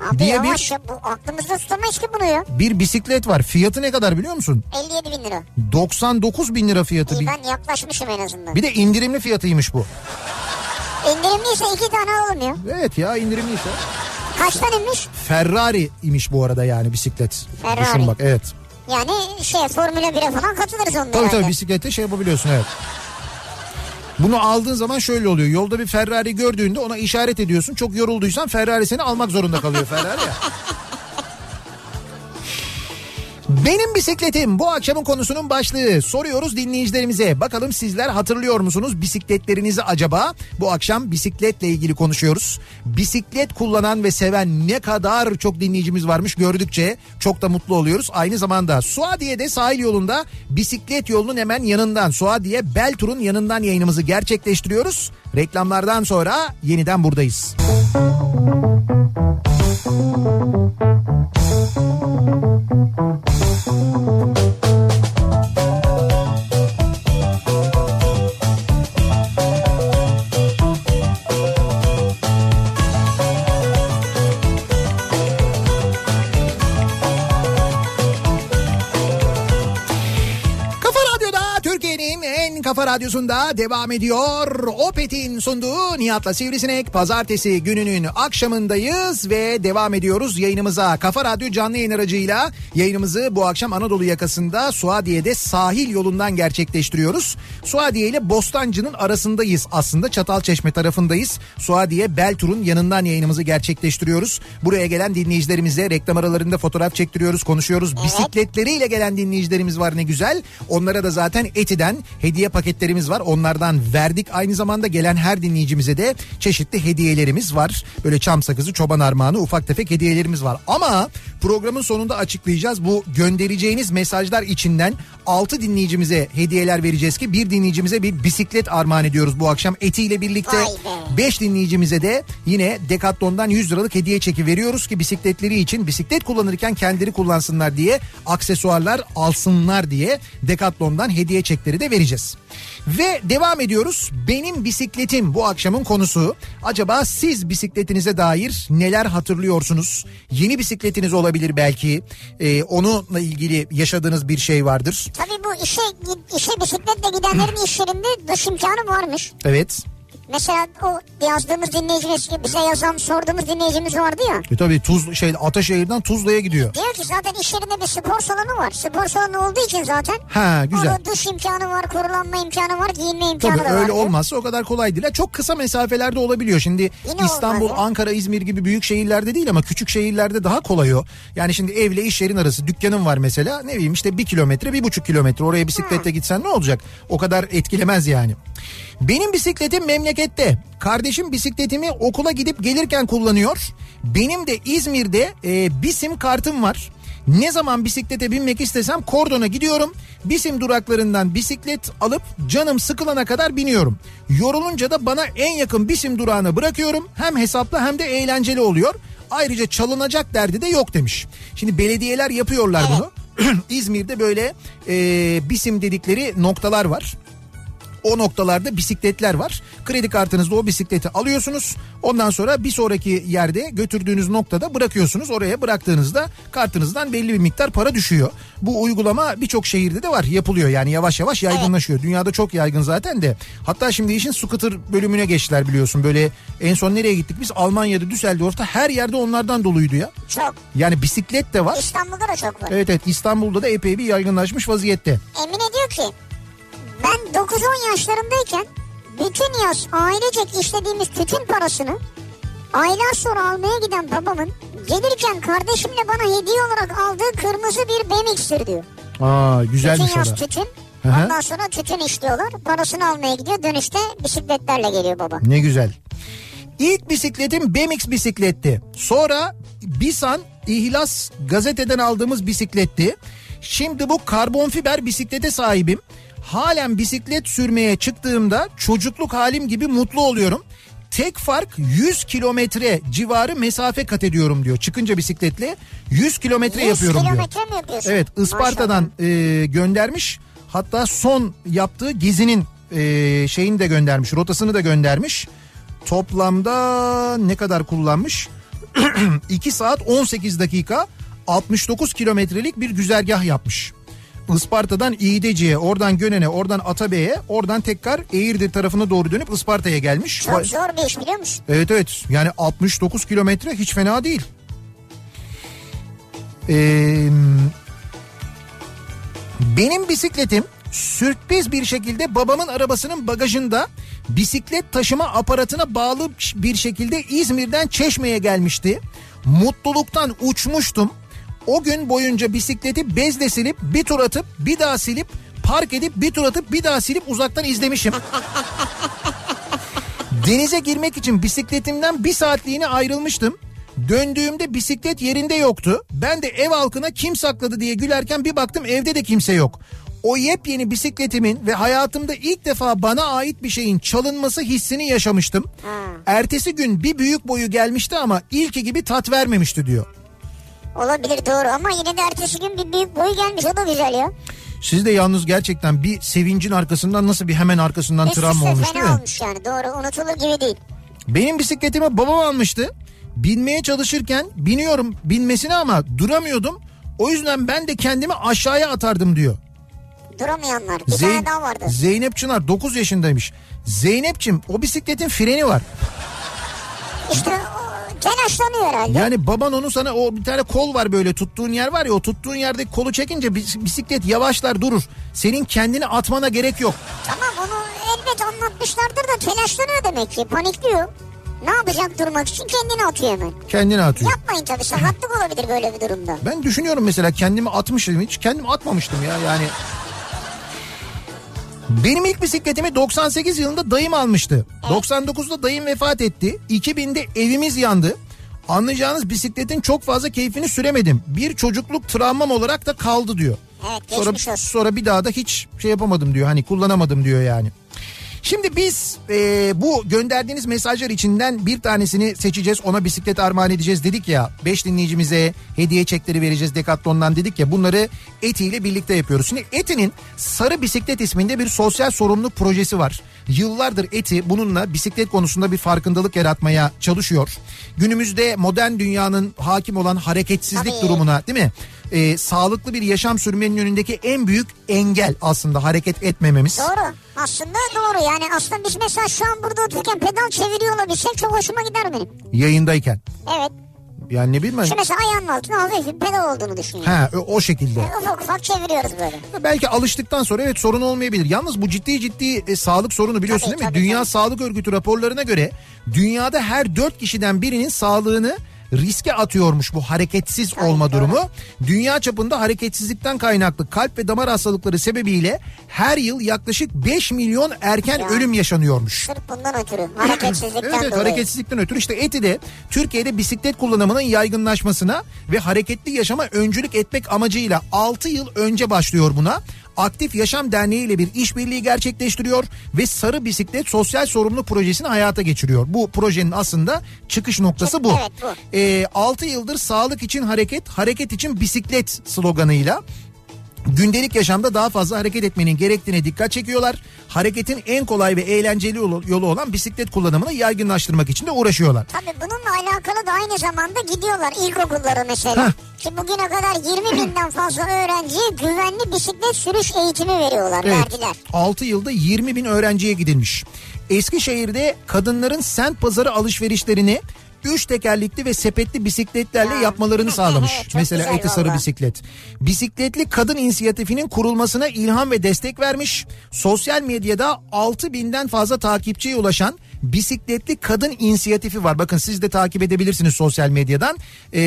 Abi diye bir ya bu aklımızda tutamayız ki bunu ya. bir bisiklet var. Fiyatı ne kadar biliyor musun? 57 bin lira. 99 bin lira fiyatı. İyi ben yaklaşmışım en azından. bir de indirimli fiyatıymış bu. İndirimliyse iki tane ya. Evet ya indirimliyse. Kaçtan inmiş? Ferrari imiş bu arada yani bisiklet. Ferrari. Düşün bak evet. Yani şey Formula 1'e falan katılırız onunla Tabii herhalde. tabii bisiklette şey yapabiliyorsun evet. Bunu aldığın zaman şöyle oluyor. Yolda bir Ferrari gördüğünde ona işaret ediyorsun. Çok yorulduysan Ferrari seni almak zorunda kalıyor Ferrari ya. Benim bisikletim bu akşamın konusunun başlığı. Soruyoruz dinleyicilerimize. Bakalım sizler hatırlıyor musunuz bisikletlerinizi acaba? Bu akşam bisikletle ilgili konuşuyoruz. Bisiklet kullanan ve seven ne kadar çok dinleyicimiz varmış gördükçe çok da mutlu oluyoruz. Aynı zamanda Suadiye'de sahil yolunda bisiklet yolunun hemen yanından Suadiye Beltur'un yanından yayınımızı gerçekleştiriyoruz. Reklamlardan sonra yeniden buradayız. Kafa Radyosu'nda devam ediyor. Opet'in sunduğu Nihat'la Sivrisinek. Pazartesi gününün akşamındayız ve devam ediyoruz yayınımıza. Kafa Radyo canlı yayın aracıyla yayınımızı bu akşam Anadolu yakasında Suadiye'de sahil yolundan gerçekleştiriyoruz. Suadiye ile Bostancı'nın arasındayız aslında. Çatalçeşme tarafındayız. Suadiye Beltur'un yanından yayınımızı gerçekleştiriyoruz. Buraya gelen dinleyicilerimize reklam aralarında fotoğraf çektiriyoruz, konuşuyoruz. Bisikletleriyle gelen dinleyicilerimiz var ne güzel. Onlara da zaten Eti'den hediye paketlerimiz var. Onlardan verdik. Aynı zamanda gelen her dinleyicimize de çeşitli hediyelerimiz var. Böyle çam sakızı, çoban armağanı ufak tefek hediyelerimiz var. Ama programın sonunda açıklayacağız. Bu göndereceğiniz mesajlar içinden 6 dinleyicimize hediyeler vereceğiz ki bir dinleyicimize bir bisiklet armağan ediyoruz bu akşam Eti ile birlikte. Vay be. 5 dinleyicimize de yine Decathlon'dan 100 liralık hediye çeki veriyoruz ki bisikletleri için bisiklet kullanırken kendileri kullansınlar diye aksesuarlar alsınlar diye Decathlon'dan hediye çekleri de vereceğiz. Ve devam ediyoruz. Benim bisikletim bu akşamın konusu. Acaba siz bisikletinize dair neler hatırlıyorsunuz? Yeni bisikletiniz olabilir belki. Ee, onunla ilgili yaşadığınız bir şey vardır. Tabii bu işe işe bisikletle gidenlerin iş yerinde dış imkanı varmış. Evet. Mesela o yazdığımız dinleyicimiz, bize yazan sorduğumuz dinleyicimiz vardı ya. E tabii Tuz şey Ataşehir'den Tuzla'ya gidiyor. Diyor ki zaten iş yerinde bir spor salonu var. Spor salonu olduğu için zaten. Ha güzel. Orada dış imkanı var, kurulanma imkanı var, giyinme imkanı Tabii da var. öyle diyor. olmazsa o kadar kolay değil. Çok kısa mesafelerde olabiliyor. Şimdi Yine İstanbul, olmaz. Ankara, İzmir gibi büyük şehirlerde değil ama küçük şehirlerde daha kolay o. Yani şimdi evle iş yerin arası dükkanın var mesela. Ne bileyim işte bir kilometre, bir buçuk kilometre. Oraya bisikletle gitsen ne olacak? O kadar etkilemez yani. Benim bisikletim memlekette. Kardeşim bisikletimi okula gidip gelirken kullanıyor. Benim de İzmir'de e, bir sim kartım var. Ne zaman bisiklete binmek istesem kordona gidiyorum. Bisim duraklarından bisiklet alıp canım sıkılana kadar biniyorum. Yorulunca da bana en yakın bisim durağına bırakıyorum. Hem hesaplı hem de eğlenceli oluyor. Ayrıca çalınacak derdi de yok demiş. Şimdi belediyeler yapıyorlar bunu. İzmir'de böyle e, bisim dedikleri noktalar var. O noktalarda bisikletler var. Kredi kartınızla o bisikleti alıyorsunuz. Ondan sonra bir sonraki yerde götürdüğünüz noktada bırakıyorsunuz. Oraya bıraktığınızda kartınızdan belli bir miktar para düşüyor. Bu uygulama birçok şehirde de var yapılıyor. Yani yavaş yavaş yaygınlaşıyor. Dünyada çok yaygın zaten de. Hatta şimdi işin scooter bölümüne geçtiler biliyorsun. Böyle en son nereye gittik biz? Almanya'da Düsseldorf'ta her yerde onlardan doluydu ya. Çok. Yani bisiklet de var. İstanbul'da da çok var. Evet evet İstanbul'da da epey bir yaygınlaşmış vaziyette. Emine diyor ki ben 9-10 yaşlarındayken bütün yaz ailecek işlediğimiz tütün parasını aylar sonra almaya giden babamın gelirken kardeşimle bana hediye olarak aldığı kırmızı bir BMX'tir diyor. Aa güzelmiş Bütün o yaz tütün. Hı hı. Ondan sonra tütün işliyorlar. Parasını almaya gidiyor. Dönüşte bisikletlerle geliyor baba. Ne güzel. İlk bisikletim BMX bisikletti. Sonra Bisan İhlas gazeteden aldığımız bisikletti. Şimdi bu karbon fiber bisiklete sahibim. Halen bisiklet sürmeye çıktığımda çocukluk halim gibi mutlu oluyorum. Tek fark 100 kilometre civarı mesafe kat ediyorum diyor. Çıkınca bisikletle 100 kilometre 100 yapıyorum diyor. kilometre mi yapıyorsun? Evet Isparta'dan e, göndermiş. Hatta son yaptığı gezinin e, şeyini de göndermiş. Rotasını da göndermiş. Toplamda ne kadar kullanmış? 2 saat 18 dakika 69 kilometrelik bir güzergah yapmış. Isparta'dan İğdeci'ye, oradan Gönen'e, oradan Atabey'e, oradan tekrar Eğirdir tarafına doğru dönüp Isparta'ya gelmiş. Çok zor bir iş biliyor musun? Evet evet yani 69 kilometre hiç fena değil. Ee, benim bisikletim sürpriz bir şekilde babamın arabasının bagajında bisiklet taşıma aparatına bağlı bir şekilde İzmir'den Çeşme'ye gelmişti. Mutluluktan uçmuştum. O gün boyunca bisikleti bezle silip bir tur atıp bir daha silip park edip bir tur atıp bir daha silip uzaktan izlemişim. Denize girmek için bisikletimden bir saatliğine ayrılmıştım. Döndüğümde bisiklet yerinde yoktu. Ben de ev halkına kim sakladı diye gülerken bir baktım evde de kimse yok. O yepyeni bisikletimin ve hayatımda ilk defa bana ait bir şeyin çalınması hissini yaşamıştım. Ertesi gün bir büyük boyu gelmişti ama ilki gibi tat vermemişti diyor. Olabilir doğru ama yine de ertesi gün bir büyük boy gelmiş o da güzel ya. Siz de yalnız gerçekten bir sevincin arkasından nasıl bir hemen arkasından Üst travma olmuş değil mi? olmuş yani doğru unutulur gibi değil. Benim bisikletimi babam almıştı. Binmeye çalışırken biniyorum binmesine ama duramıyordum. O yüzden ben de kendimi aşağıya atardım diyor. duramayanlar. Bir Zeyn- tane daha vardı. Zeynep Çınar 9 yaşındaymış. Zeynep'cim o bisikletin freni var. İşte telaşlanıyor herhalde. Yani baban onu sana o bir tane kol var böyle tuttuğun yer var ya o tuttuğun yerdeki kolu çekince bis- bisiklet yavaşlar durur. Senin kendini atmana gerek yok. Tamam onu elbet anlatmışlardır da telaşlanıyor demek ki. Panikliyor. Ne yapacak durmak için kendini atıyor hemen. Kendini atıyor. Yapmayın tabii sakatlık olabilir böyle bir durumda. Ben düşünüyorum mesela kendimi atmışım hiç kendimi atmamıştım ya yani. Benim ilk bisikletimi 98 yılında dayım almıştı. 99'da dayım vefat etti. 2000'de evimiz yandı. Anlayacağınız bisikletin çok fazla keyfini süremedim. Bir çocukluk travmam olarak da kaldı diyor. Evet Sonra, olsun. sonra bir daha da hiç şey yapamadım diyor. Hani kullanamadım diyor yani. Şimdi biz e, bu gönderdiğiniz mesajlar içinden bir tanesini seçeceğiz. Ona bisiklet armağan edeceğiz dedik ya. 5 dinleyicimize hediye çekleri vereceğiz Decathlon'dan dedik ya. Bunları Eti ile birlikte yapıyoruz. Şimdi Eti'nin Sarı Bisiklet isminde bir sosyal sorumluluk projesi var. Yıllardır Eti bununla bisiklet konusunda bir farkındalık yaratmaya çalışıyor. Günümüzde modern dünyanın hakim olan hareketsizlik Tabii. durumuna değil mi? E, sağlıklı bir yaşam sürmenin önündeki en büyük engel aslında hareket etmememiz. Doğru. Aslında doğru yani aslında biz mesela şu an burada otururken pedal çeviriyor olabilsek çok hoşuma gider benim. Yayındayken. Evet. Yani ne bileyim. Şu mesela ayağının altına hafif bir pedal olduğunu düşün. yani. Ha o, şekilde. Ufak ufak çeviriyoruz böyle. Belki alıştıktan sonra evet sorun olmayabilir. Yalnız bu ciddi ciddi e, sağlık sorunu biliyorsun Tabii, değil mi? tabii, Dünya tabii. Sağlık Örgütü raporlarına göre dünyada her dört kişiden birinin sağlığını riske atıyormuş bu hareketsiz olma durumu. Dünya çapında hareketsizlikten kaynaklı kalp ve damar hastalıkları sebebiyle her yıl yaklaşık 5 milyon erken Ya. ölüm yaşanıyormuş. Sırf bundan ötürü. Hareketsizlikten Evet, evet dolayı. hareketsizlikten ötürü işte Eti'de Türkiye'de bisiklet kullanımının yaygınlaşmasına ve hareketli yaşama öncülük etmek amacıyla 6 yıl önce başlıyor buna. Aktif Yaşam Derneği ile bir işbirliği gerçekleştiriyor ve Sarı Bisiklet Sosyal Sorumluluk Projesini hayata geçiriyor. Bu projenin aslında çıkış noktası bu. Evet, bu. Ee, 6 yıldır sağlık için hareket, hareket için bisiklet sloganıyla gündelik yaşamda daha fazla hareket etmenin gerektiğine dikkat çekiyorlar. Hareketin en kolay ve eğlenceli yolu olan bisiklet kullanımını yaygınlaştırmak için de uğraşıyorlar. Tabii bununla alakalı da aynı zamanda gidiyorlar ilkokullara mesela. Heh. Ki bugüne kadar 20 binden fazla öğrenciye güvenli bisiklet sürüş eğitimi veriyorlar, verdiler. 6 yılda 20 bin öğrenciye gidilmiş. Eskişehir'de kadınların sent pazarı alışverişlerini üç tekerlekli ve sepetli bisikletlerle Ya. yapmalarını sağlamış. Mesela Eti Sarı. Bisiklet. Bisikletli Kadın İnisiyatifinin kurulmasına ilham ve destek vermiş. Sosyal medyada 6 binden fazla takipçiye ulaşan Bisikletli Kadın İnisiyatifi var. Bakın siz de takip edebilirsiniz sosyal medyadan. Ee,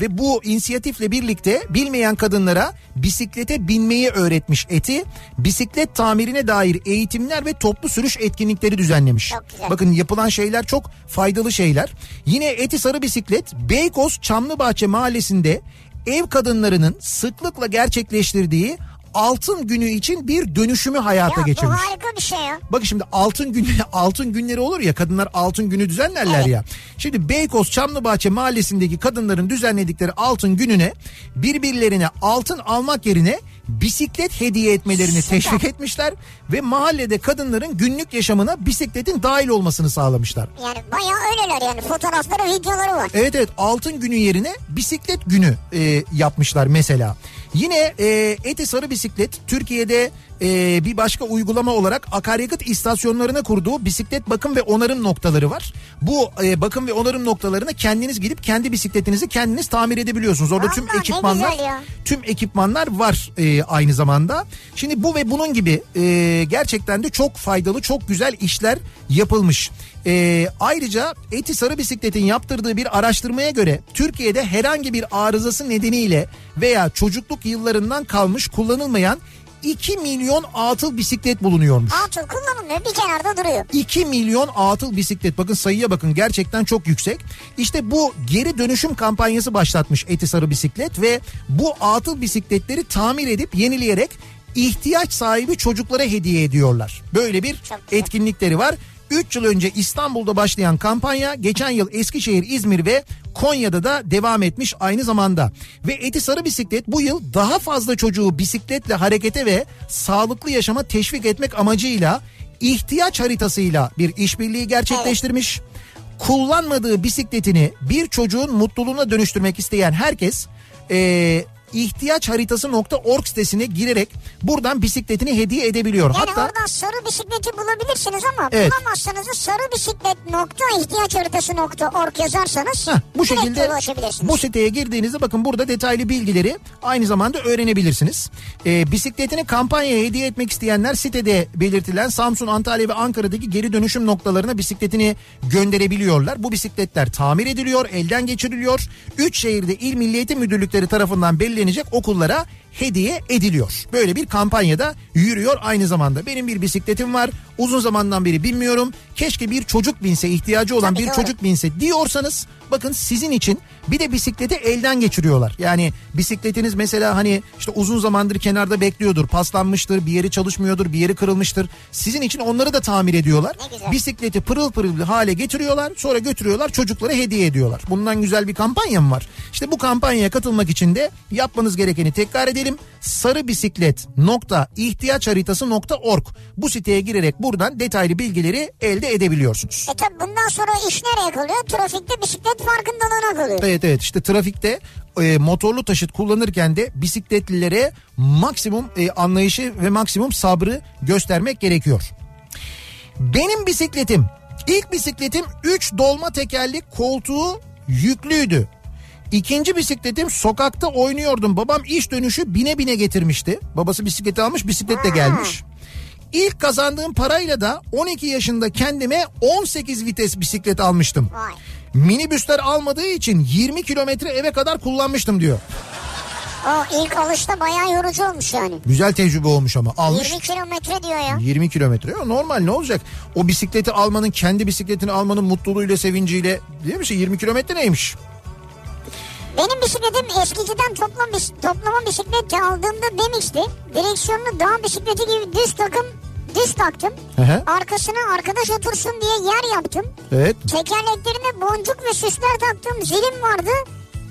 ve bu inisiyatifle birlikte bilmeyen kadınlara bisiklete binmeyi öğretmiş Eti. Bisiklet tamirine dair eğitimler ve toplu sürüş etkinlikleri düzenlemiş. Bakın yapılan şeyler çok faydalı şeyler. Yine Eti Sarı Bisiklet Beykoz Çamlıbahçe mahallesinde ev kadınlarının sıklıkla gerçekleştirdiği altın günü için bir dönüşümü hayata Ya bu geçirmiş. harika bir şey ya. Bakın şimdi altın günü altın günleri olur ya kadınlar altın günü düzenlerler Evet. ya. Şimdi Beykoz Çamlıbahçe mahallesindeki kadınların düzenledikleri altın gününe birbirlerine altın almak yerine bisiklet hediye etmelerini Süper. teşvik etmişler ve mahallede kadınların günlük yaşamına bisikletin dahil olmasını sağlamışlar. Yani bayağı öyleler yani fotoğrafları videoları var. Evet evet altın günü yerine bisiklet günü e, yapmışlar mesela. Yine e, Eti Sarı Bisiklet Türkiye'de e, bir başka uygulama olarak akaryakıt istasyonlarına kurduğu bisiklet bakım ve onarım noktaları var. Bu e, bakım ve onarım noktalarına kendiniz gidip kendi bisikletinizi kendiniz tamir edebiliyorsunuz. Orada tüm Vallahi ne ekipmanlar tüm ekipmanlar var e, aynı zamanda. Şimdi bu ve bunun gibi e, gerçekten de çok faydalı, çok güzel işler yapılmış. E, ayrıca Eti Sarı Bisiklet'in yaptırdığı bir araştırmaya göre Türkiye'de herhangi bir arızası nedeniyle veya çocukluk yıllarından kalmış kullanılmayan 2 milyon atıl bisiklet bulunuyormuş. Atıl kullanılmıyor bir kenarda duruyor. 2 milyon atıl bisiklet bakın sayıya bakın gerçekten çok yüksek. İşte bu geri dönüşüm kampanyası başlatmış Eti Sarı Bisiklet ve bu atıl bisikletleri tamir edip yenileyerek ihtiyaç sahibi çocuklara hediye ediyorlar. Böyle bir etkinlikleri var. 3 yıl önce İstanbul'da başlayan kampanya geçen yıl Eskişehir, İzmir ve Konya'da da devam etmiş aynı zamanda. Ve Eti Sarı Bisiklet bu yıl daha fazla çocuğu bisikletle harekete ve sağlıklı yaşama teşvik etmek amacıyla ihtiyaç haritasıyla bir işbirliği gerçekleştirmiş. Kullanmadığı bisikletini bir çocuğun mutluluğuna dönüştürmek isteyen herkes ihtiyaç haritası.org sitesine girerek buradan bisikletini hediye edebiliyor. Yani Hatta oradan sarı bisikleti bulabilirsiniz ama Evet. bulamazsanız da sarı bisiklet nokta ihtiyaç haritası nokta org yazarsanız Heh, bu şekilde bu siteye girdiğinizde bakın burada detaylı bilgileri aynı zamanda öğrenebilirsiniz. Ee, bisikletini kampanyaya hediye etmek isteyenler sitede belirtilen Samsun, Antalya ve Ankara'daki geri dönüşüm noktalarına bisikletini gönderebiliyorlar. Bu bisikletler tamir ediliyor, elden geçiriliyor. Üç şehirde il Milli Eğitim Müdürlükleri tarafından belirlenecek okullara hediye ediliyor. Böyle bir kampanyada yürüyor aynı zamanda. Benim bir bisikletim var. Uzun zamandan beri binmiyorum. Keşke bir çocuk binse, ihtiyacı olan Tabii, bir doğru. çocuk binse diyorsanız bakın sizin için bir de bisikleti elden geçiriyorlar. Yani bisikletiniz mesela hani işte uzun zamandır kenarda bekliyordur, paslanmıştır, bir yeri çalışmıyordur, bir yeri kırılmıştır. Sizin için onları da tamir ediyorlar. Bisikleti pırıl pırıl hale getiriyorlar, sonra götürüyorlar, çocuklara hediye ediyorlar. Bundan güzel bir kampanya mı var? İşte bu kampanyaya katılmak için de yapmanız gerekeni tekrar edelim. Sarı bisiklet nokta ihtiyaç haritası nokta org bu siteye girerek buradan detaylı bilgileri elde edebiliyorsunuz. E tabi bundan sonra iş nereye kalıyor? Trafikte bisiklet farkındalığına kalıyor. Evet evet işte trafikte e, motorlu taşıt kullanırken de bisikletlilere maksimum e, anlayışı ve maksimum sabrı göstermek gerekiyor. Benim bisikletim ilk bisikletim 3 dolma tekerlik koltuğu yüklüydü. İkinci bisikletim sokakta oynuyordum. Babam iş dönüşü bine bine getirmişti. Babası bisikleti almış bisikletle gelmiş. İlk kazandığım parayla da 12 yaşında kendime 18 vites bisiklet almıştım. Minibüsler almadığı için 20 kilometre eve kadar kullanmıştım diyor. O ilk alışta bayağı yorucu olmuş yani. Güzel tecrübe olmuş ama almış. 20 kilometre diyor ya. 20 kilometre. Ya Normal ne olacak? O bisikleti almanın kendi bisikletini almanın mutluluğuyla sevinciyle değil mi? Şey, 20 kilometre neymiş? Benim bisikletim eskiciden toplam toplama bisiklet aldığımda demişti. Direksiyonunu dağ bisikleti gibi düz takım düz taktım. Hı. Arkasına arkadaş otursun diye yer yaptım. Evet. Tekerleklerine boncuk ve süsler taktığım zilim vardı.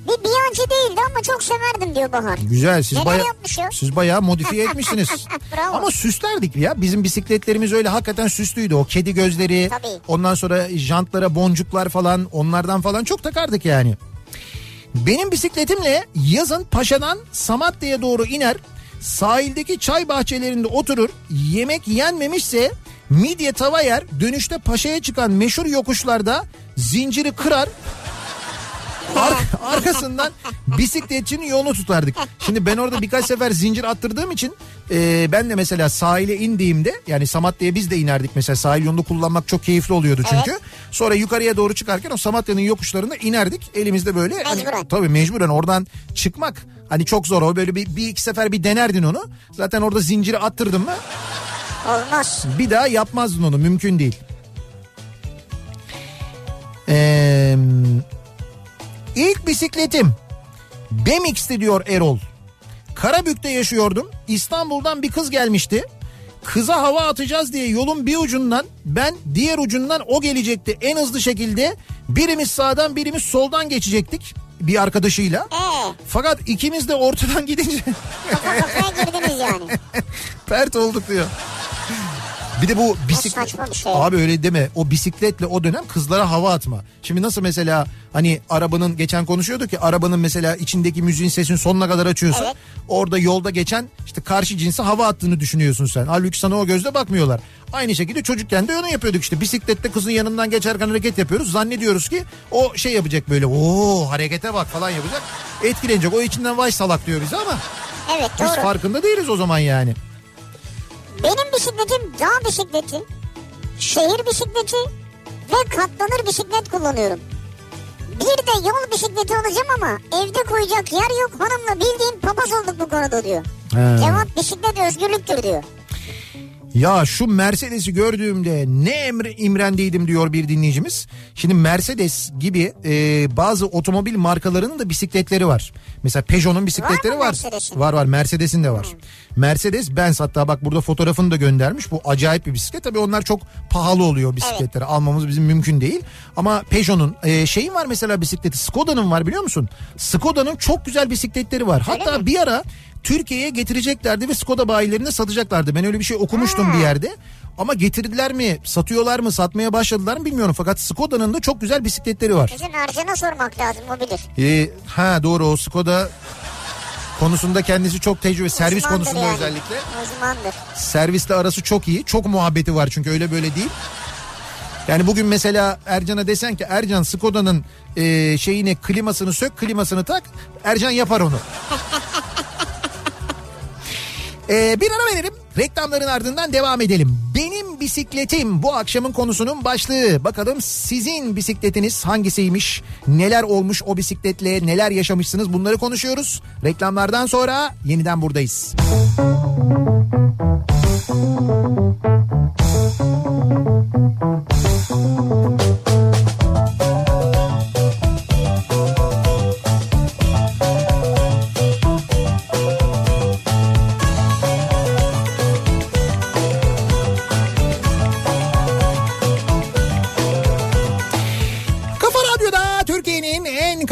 Bir biyancı değildi ama çok severdim diyor Bahar. Güzel siz baya siz bayağı modifiye etmişsiniz. Ama süslerdik ya. Bizim bisikletlerimiz öyle hakikaten süslüydü. O kedi gözleri, Tabii. ondan sonra jantlara boncuklar falan, onlardan falan çok takardık yani. Benim bisikletimle yazın Paşa'dan Samatya'ya doğru iner. Sahildeki çay bahçelerinde oturur. Yemek yenmemişse midye tava yer. Dönüşte Paşa'ya çıkan meşhur yokuşlarda zinciri kırar. Ar- arkasından bisikletçinin yolunu tutardık. Şimdi ben orada birkaç sefer zincir attırdığım için e, ben de mesela sahile indiğimde yani Samatya'ya biz de inerdik mesela sahil yolunu kullanmak çok keyifli oluyordu çünkü. Evet. Sonra yukarıya doğru çıkarken o Samatya'nın yokuşlarında inerdik elimizde böyle. hani- Mecburen. tabii mecburen oradan çıkmak hani çok zor o böyle bir, bir iki sefer bir denerdin onu. Zaten orada zinciri attırdın mı Olmaz. bir daha yapmazdın onu mümkün değil. Ee, ilk bisikletim Bemix'ti diyor Erol. Karabük'te yaşıyordum. İstanbul'dan bir kız gelmişti. Kıza hava atacağız diye yolun bir ucundan ben diğer ucundan o gelecekti. En hızlı şekilde birimiz sağdan birimiz soldan geçecektik bir arkadaşıyla. Ee, Fakat ikimiz de ortadan gidince kafa kafaya girdiniz yani. pert olduk diyor. Bir de bu bisiklet... şey. Abi öyle deme. O bisikletle o dönem kızlara hava atma. Şimdi nasıl mesela hani arabanın geçen konuşuyorduk ki arabanın mesela içindeki müziğin sesini sonuna kadar açıyorsun. Evet. Orada yolda geçen işte karşı cinse hava attığını düşünüyorsun sen. Halbuki sana o gözle bakmıyorlar. Aynı şekilde çocukken de onu yapıyorduk işte. Bisiklette kızın yanından geçerken hareket yapıyoruz. Zannediyoruz ki o şey yapacak böyle. Oo harekete bak falan yapacak. Etkilenecek. O içinden vay salak diyor bize ama Evet biz doğru. farkında değiliz o zaman yani. Benim bisikletim dağ bisikleti, şehir bisikleti ve katlanır bisiklet kullanıyorum. Bir de yol bisikleti alacağım ama evde koyacak yer yok. Hanımla bildiğin papaz olduk bu konuda diyor. He. Cevap bisiklet özgürlüktür diyor. Ya şu Mercedes'i gördüğümde ne emre, imrendiydim diyor bir dinleyicimiz. Şimdi Mercedes gibi e, bazı otomobil markalarının da bisikletleri var. Mesela Peugeot'un bisikletleri var. Mercedes'in? Var var Mercedes'in de var. Mercedes Benz hatta bak burada fotoğrafını da göndermiş. Bu acayip bir bisiklet. Tabii onlar çok pahalı oluyor bisikletleri. Almamız bizim mümkün değil. Ama Peugeot'un e, şeyin var mesela bisikleti. Skoda'nın var biliyor musun? Skoda'nın çok güzel bisikletleri var. Hatta bir ara Türkiye'ye getireceklerdi ve Skoda bayilerine satacaklardı. Ben öyle bir şey okumuştum bir yerde. Ama getirdiler mi, satıyorlar mı, satmaya başladılar mı bilmiyorum. Fakat Skoda'nın da çok güzel bisikletleri var. Bizim Ercan'a sormak lazım o bilir. Ee, ha doğru o Skoda konusunda kendisi çok tecrübe. Servis Uzmandır konusunda yani. özellikle. Uzmandır. Servisle arası çok iyi. Çok muhabbeti var çünkü öyle böyle değil. Yani bugün mesela Ercan'a desen ki Ercan Skoda'nın e, şeyini klimasını sök klimasını tak Ercan yapar onu. Ee, bir ara verelim. Reklamların ardından devam edelim. Benim bisikletim bu akşamın konusunun başlığı. Bakalım sizin bisikletiniz hangisiymiş? Neler olmuş o bisikletle? Neler yaşamışsınız? Bunları konuşuyoruz. Reklamlardan sonra yeniden buradayız. Kafa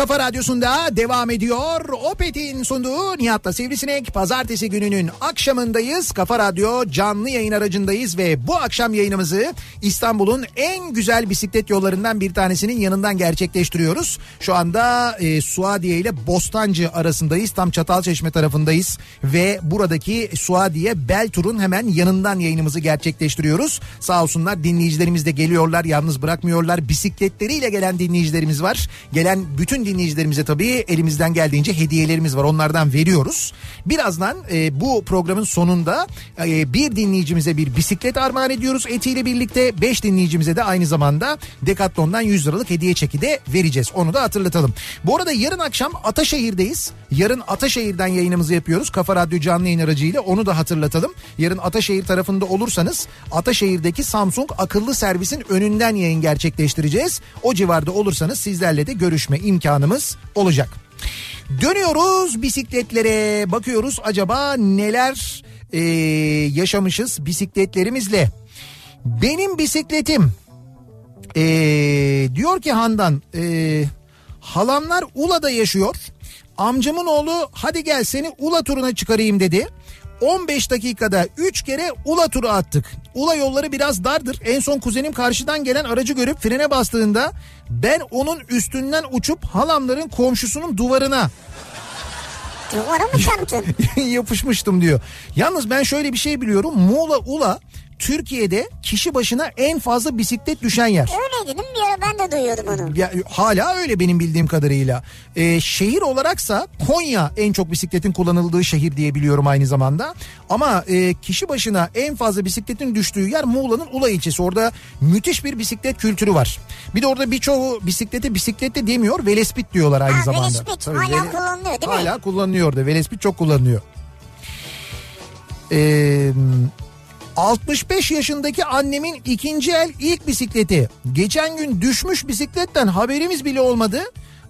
kafa radyosunda devam ediyor. Opet'in sunduğu Nihat'la Sivrisinek pazartesi gününün akşamındayız. Kafa Radyo canlı yayın aracındayız ve bu akşam yayınımızı İstanbul'un en güzel bisiklet yollarından bir tanesinin yanından gerçekleştiriyoruz. Şu anda e, Suadiye ile Bostancı arasındayız. Tam Çatalçeşme tarafındayız ve buradaki Suadiye Beltur'un hemen yanından yayınımızı gerçekleştiriyoruz. Sağ olsunlar dinleyicilerimiz de geliyorlar yalnız bırakmıyorlar. Bisikletleriyle gelen dinleyicilerimiz var. Gelen bütün dinleyicilerimize tabii elimizden geldiğince hediyelerimiz var. Onlardan veriyoruz. Birazdan e, bu programın sonunda e, bir dinleyicimize bir bisiklet armağan ediyoruz etiyle birlikte. Beş dinleyicimize de aynı zamanda Decathlon'dan 100 liralık hediye çeki de vereceğiz. Onu da hatırlatalım. Bu arada yarın akşam Ataşehir'deyiz. Yarın Ataşehir'den yayınımızı yapıyoruz. Kafa Radyo canlı yayın aracıyla onu da hatırlatalım. Yarın Ataşehir tarafında olursanız Ataşehir'deki Samsung akıllı servisin önünden yayın gerçekleştireceğiz. O civarda olursanız sizlerle de görüşme imkanımız olacak. Dönüyoruz bisikletlere bakıyoruz acaba neler e, yaşamışız bisikletlerimizle. Benim bisikletim e, diyor ki Handan e, halamlar Ula'da yaşıyor. Amcamın oğlu hadi gel seni Ula turuna çıkarayım dedi. 15 dakikada 3 kere Ula turu attık. Ula yolları biraz dardır. En son kuzenim karşıdan gelen aracı görüp frene bastığında ben onun üstünden uçup halamların komşusunun duvarına Duvara mı çarptın? yapışmıştım diyor. Yalnız ben şöyle bir şey biliyorum. Muğla Ula Türkiye'de kişi başına en fazla bisiklet düşen yer. Öyleydi değil mi? Bir ara ben de duyuyordum onu. Ya, hala öyle benim bildiğim kadarıyla. Ee, şehir olaraksa Konya en çok bisikletin kullanıldığı şehir diye biliyorum aynı zamanda. Ama e, kişi başına en fazla bisikletin düştüğü yer Muğla'nın Ula ilçesi. Orada müthiş bir bisiklet kültürü var. Bir de orada birçoğu bisiklete bisiklet diyorlar. Velespit diyorlar aynı Ha, zamanda. velespit. Hala vele- kullanılıyor değil mi? Hala kullanılıyor orada. Velespit çok kullanılıyor. Ee, 65 yaşındaki annemin ikinci el ilk bisikleti. Geçen gün düşmüş bisikletten haberimiz bile olmadı.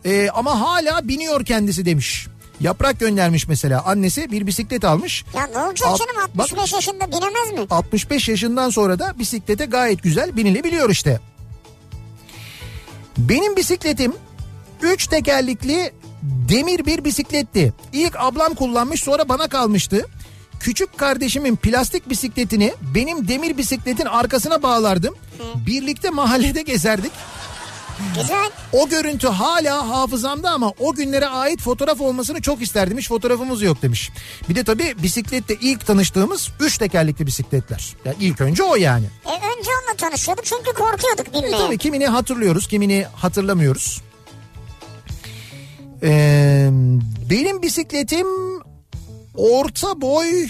Ee, ama hala biniyor kendisi demiş. Yaprak göndermiş mesela. Annesi bir bisiklet almış. Ya ne olacak Alt- canım bak- 65 yaşında binemez mi? 65 yaşından sonra da bisiklete gayet güzel binilebiliyor işte. Benim bisikletim 3 tekerlikli demir bir bisikletti. İlk ablam kullanmış sonra bana kalmıştı. Küçük kardeşimin plastik bisikletini benim demir bisikletin arkasına bağlardım. Birlikte mahallede gezerdik. Güzel. O görüntü hala hafızamda ama o günlere ait fotoğraf olmasını çok isterdim. Hiç fotoğrafımız yok demiş. Bir de tabii bisiklette ilk tanıştığımız üç tekerlekli bisikletler. Yani ilk önce o yani. E önce onunla tanışıyorduk çünkü korkuyorduk E binmeye. tabii kimini hatırlıyoruz, kimini hatırlamıyoruz. Ee, benim bisikletim orta boy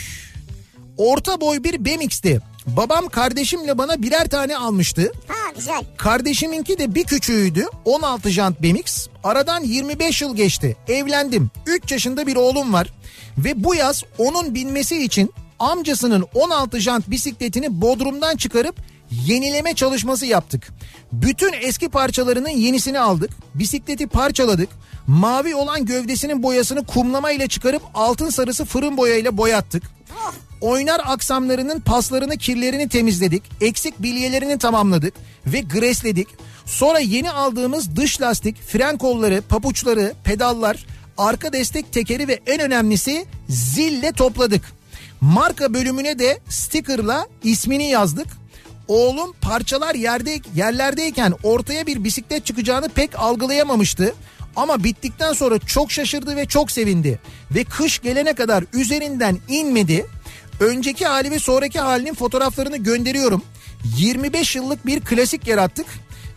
orta boy bir BMX'ti. Babam kardeşimle bana birer tane almıştı. Ha güzel. Kardeşiminki de bir küçüğüydü. 16 jant BMX. Aradan 25 yıl geçti. Evlendim. 3 yaşında bir oğlum var. Ve bu yaz onun binmesi için amcasının 16 jant bisikletini Bodrum'dan çıkarıp yenileme çalışması yaptık. Bütün eski parçalarının yenisini aldık. Bisikleti parçaladık. Mavi olan gövdesinin boyasını kumlama ile çıkarıp altın sarısı fırın boyayla boyattık. Oynar aksamlarının paslarını kirlerini temizledik. Eksik bilyelerini tamamladık ve gresledik. Sonra yeni aldığımız dış lastik, fren kolları, papuçları, pedallar, arka destek tekeri ve en önemlisi zille topladık. Marka bölümüne de stickerla ismini yazdık. Oğlum parçalar yerde yerlerdeyken ortaya bir bisiklet çıkacağını pek algılayamamıştı. Ama bittikten sonra çok şaşırdı ve çok sevindi. Ve kış gelene kadar üzerinden inmedi. Önceki hali ve sonraki halinin fotoğraflarını gönderiyorum. 25 yıllık bir klasik yarattık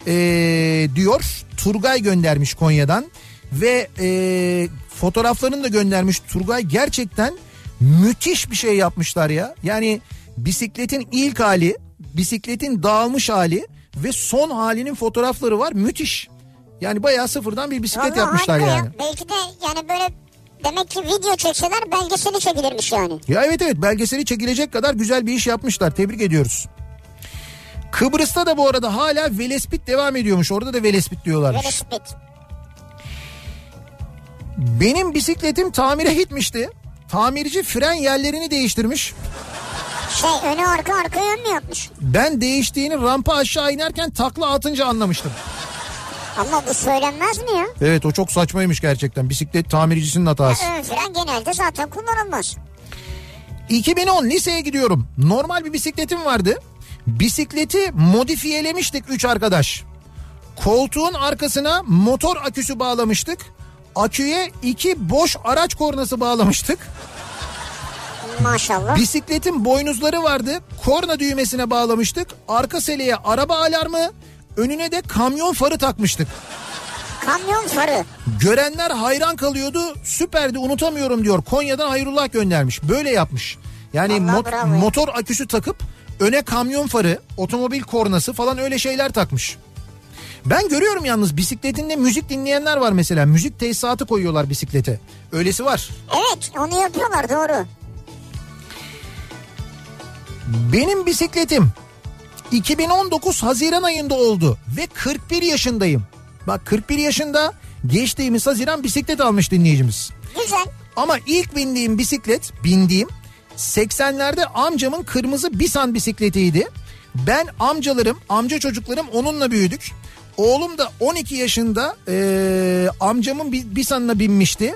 ee, diyor. Turgay göndermiş Konya'dan. Ve ee, fotoğraflarını da göndermiş Turgay. Gerçekten müthiş bir şey yapmışlar ya. Yani bisikletin ilk hali, bisikletin dağılmış hali ve son halinin fotoğrafları var. Müthiş. Yani bayağı sıfırdan bir bisiklet Vallahi yapmışlar yani. Ya. Belki de yani böyle demek ki video çekseler belgeseli çekilirmiş yani. Ya evet evet belgeseli çekilecek kadar güzel bir iş yapmışlar. Tebrik ediyoruz. Kıbrıs'ta da bu arada hala Velespit devam ediyormuş. Orada da Velespit diyorlarmış. Velosiped. Benim bisikletim tamire gitmişti. Tamirci fren yerlerini değiştirmiş. Şey öne arka arka yön mü yapmış? Ben değiştiğini rampa aşağı inerken takla atınca anlamıştım. Ama bu söylenmez mi ya? Evet o çok saçmaymış gerçekten. Bisiklet tamircisinin hatası. Ön fren genelde zaten kullanılmaz. 2010 liseye gidiyorum. Normal bir bisikletim vardı. Bisikleti modifiyelemiştik 3 arkadaş. Koltuğun arkasına motor aküsü bağlamıştık. Aküye iki boş araç kornası bağlamıştık. Maşallah. Bisikletin boynuzları vardı. Korna düğmesine bağlamıştık. Arka seleye araba alarmı, önüne de kamyon farı takmıştık. Kamyon farı. Görenler hayran kalıyordu. Süperdi unutamıyorum diyor. Konya'dan Hayrullah göndermiş. Böyle yapmış. Yani Allah mot- bravo motor aküsü takıp öne kamyon farı, otomobil kornası falan öyle şeyler takmış. Ben görüyorum yalnız bisikletinde müzik dinleyenler var mesela. Müzik tesisatı koyuyorlar bisiklete. Öylesi var. Evet onu yapıyorlar doğru. Benim bisikletim 2019 Haziran ayında oldu ve 41 yaşındayım. Bak 41 yaşında geçtiğimiz Haziran bisiklet almış dinleyicimiz. Güzel. Ama ilk bindiğim bisiklet, bindiğim 80'lerde amcamın kırmızı Bisan bisikletiydi. Ben amcalarım, amca çocuklarım onunla büyüdük. Oğlum da 12 yaşında eee, amcamın bi- Bisan'ına binmişti.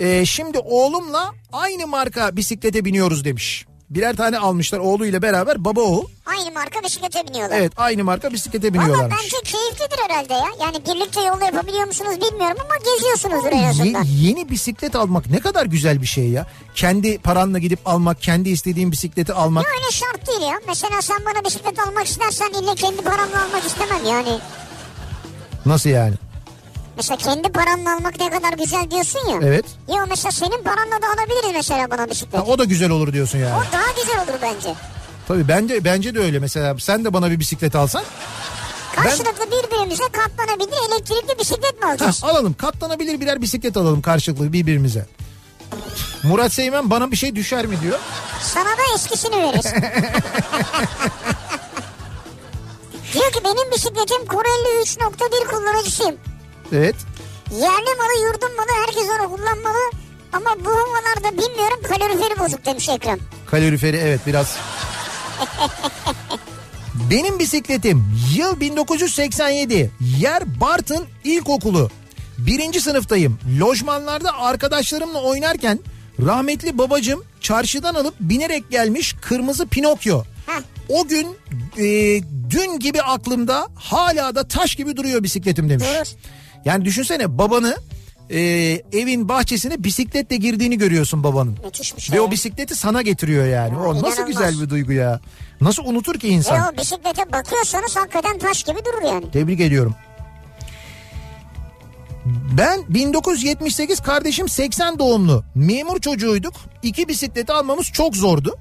Eee, şimdi oğlumla aynı marka bisiklete biniyoruz demiş. Birer tane almışlar oğluyla beraber baba oğul. Aynı marka bisiklete biniyorlar. Evet aynı marka bisiklete Valla biniyorlarmış. bence keyiflidir herhalde ya. Yani birlikte yolda yapabiliyor musunuz bilmiyorum ama geziyorsunuzdur en azından. Ye- yeni bisiklet almak ne kadar güzel bir şey ya. Kendi paranla gidip almak, kendi istediğin bisikleti almak. Ya öyle şart değil ya. Mesela sen bana bisiklet almak istersen illa kendi paramla almak istemem yani. Nasıl yani? Mesela kendi paranla almak ne kadar güzel diyorsun ya. Evet. Ya mesela senin paranla da alabiliriz mesela bana bisiklet. Ha, o da güzel olur diyorsun yani. O daha güzel olur bence. Tabii bence bence de öyle mesela sen de bana bir bisiklet alsan Karşılıklı birbirimize katlanabilir elektrikli bisiklet mi alacağız? alalım katlanabilir birer bisiklet alalım karşılıklı birbirimize. Murat Seymen bana bir şey düşer mi diyor. Sana da eskisini veririz. Diyor ki benim bisikletim Corelli 3.1 kullanıcısıyım. Evet. Yerli malı yurdum malı herkes onu kullanmalı. Ama bu havalarda bilmiyorum kaloriferi bozuk demiş Ekrem. Kaloriferi evet biraz. Benim bisikletim yıl 1987 yer Bartın İlkokulu. Birinci sınıftayım. Lojmanlarda arkadaşlarımla oynarken rahmetli babacım çarşıdan alıp binerek gelmiş kırmızı Pinokyo. Heh. O gün e, dün gibi aklımda hala da taş gibi duruyor bisikletim demiş. Durur. Yani düşünsene babanı e, evin bahçesine bisikletle girdiğini görüyorsun babanın. Müthiş bir şey. Ve o ya. bisikleti sana getiriyor yani. O nasıl inanılmaz. güzel bir duygu ya. Nasıl unutur ki Ve insan? o bisiklete bakıyorsanız hakikaten taş gibi durur yani. Tebrik ediyorum. Ben 1978 kardeşim 80 doğumlu. Memur çocuğuyduk. İki bisikleti almamız çok zordu.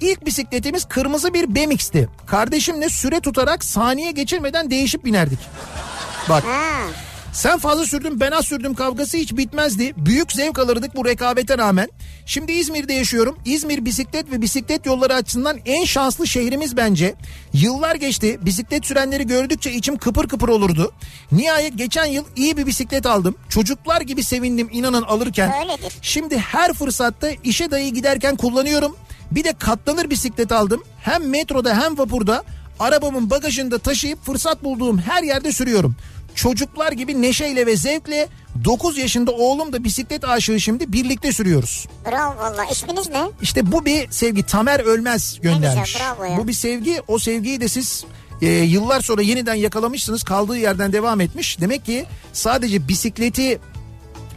İlk bisikletimiz kırmızı bir BMX'ti. Kardeşimle süre tutarak saniye geçirmeden değişip binerdik. Bak Ha. Sen fazla sürdün ben az sürdüm kavgası hiç bitmezdi. Büyük zevk alırdık bu rekabete rağmen. Şimdi İzmir'de yaşıyorum. İzmir bisiklet ve bisiklet yolları açısından en şanslı şehrimiz bence. Yıllar geçti. Bisiklet sürenleri gördükçe içim kıpır kıpır olurdu. Nihayet geçen yıl iyi bir bisiklet aldım. Çocuklar gibi sevindim inanın alırken. Öyledir. Şimdi her fırsatta işe dayı giderken kullanıyorum. Bir de katlanır bisiklet aldım. Hem metroda hem vapurda arabamın bagajında taşıyıp fırsat bulduğum her yerde sürüyorum. Çocuklar gibi neşeyle ve zevkle 9 yaşında oğlum da bisiklet aşığı şimdi birlikte sürüyoruz. Bravo valla. İsminiz ne? İşte bu bir sevgi. Tamer Ölmez göndermiş. güzel, bravo ya. Bu bir sevgi. O sevgiyi de siz e, yıllar sonra yeniden yakalamışsınız. Kaldığı yerden devam etmiş. Demek ki sadece bisikleti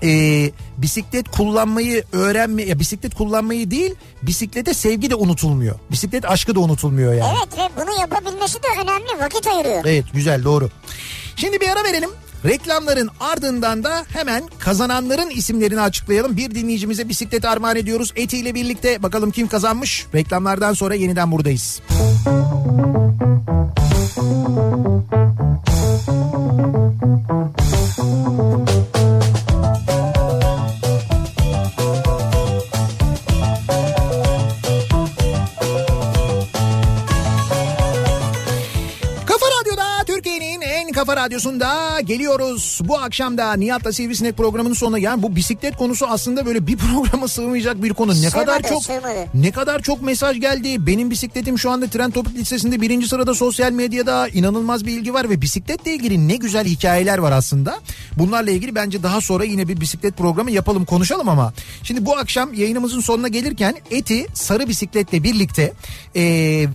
e, bisiklet kullanmayı öğrenme ya bisiklet kullanmayı değil bisiklete sevgi de unutulmuyor. Bisiklet aşkı da unutulmuyor yani. Evet ve bunu yapabilmesi de önemli vakit ayırıyor. Evet güzel doğru. Şimdi bir ara verelim. Reklamların ardından da hemen kazananların isimlerini açıklayalım. Bir dinleyicimize bisiklet armağan ediyoruz. Eti ile birlikte bakalım kim kazanmış. Reklamlardan sonra yeniden buradayız. Kafa radyosunda geliyoruz. Bu akşam da Nihat'la Sivrisinek programının sonuna yani bu bisiklet konusu aslında böyle bir programa sığmayacak bir konu. Ne Sığmadı, kadar çok sığmadı. ne kadar çok mesaj geldi. Benim bisikletim şu anda Trend Topik listesinde birinci sırada sosyal medyada inanılmaz bir ilgi var ve bisikletle ilgili ne güzel hikayeler var aslında. Bunlarla ilgili bence daha sonra yine bir bisiklet programı yapalım konuşalım ama. Şimdi bu akşam yayınımızın sonuna gelirken Eti sarı bisikletle birlikte e,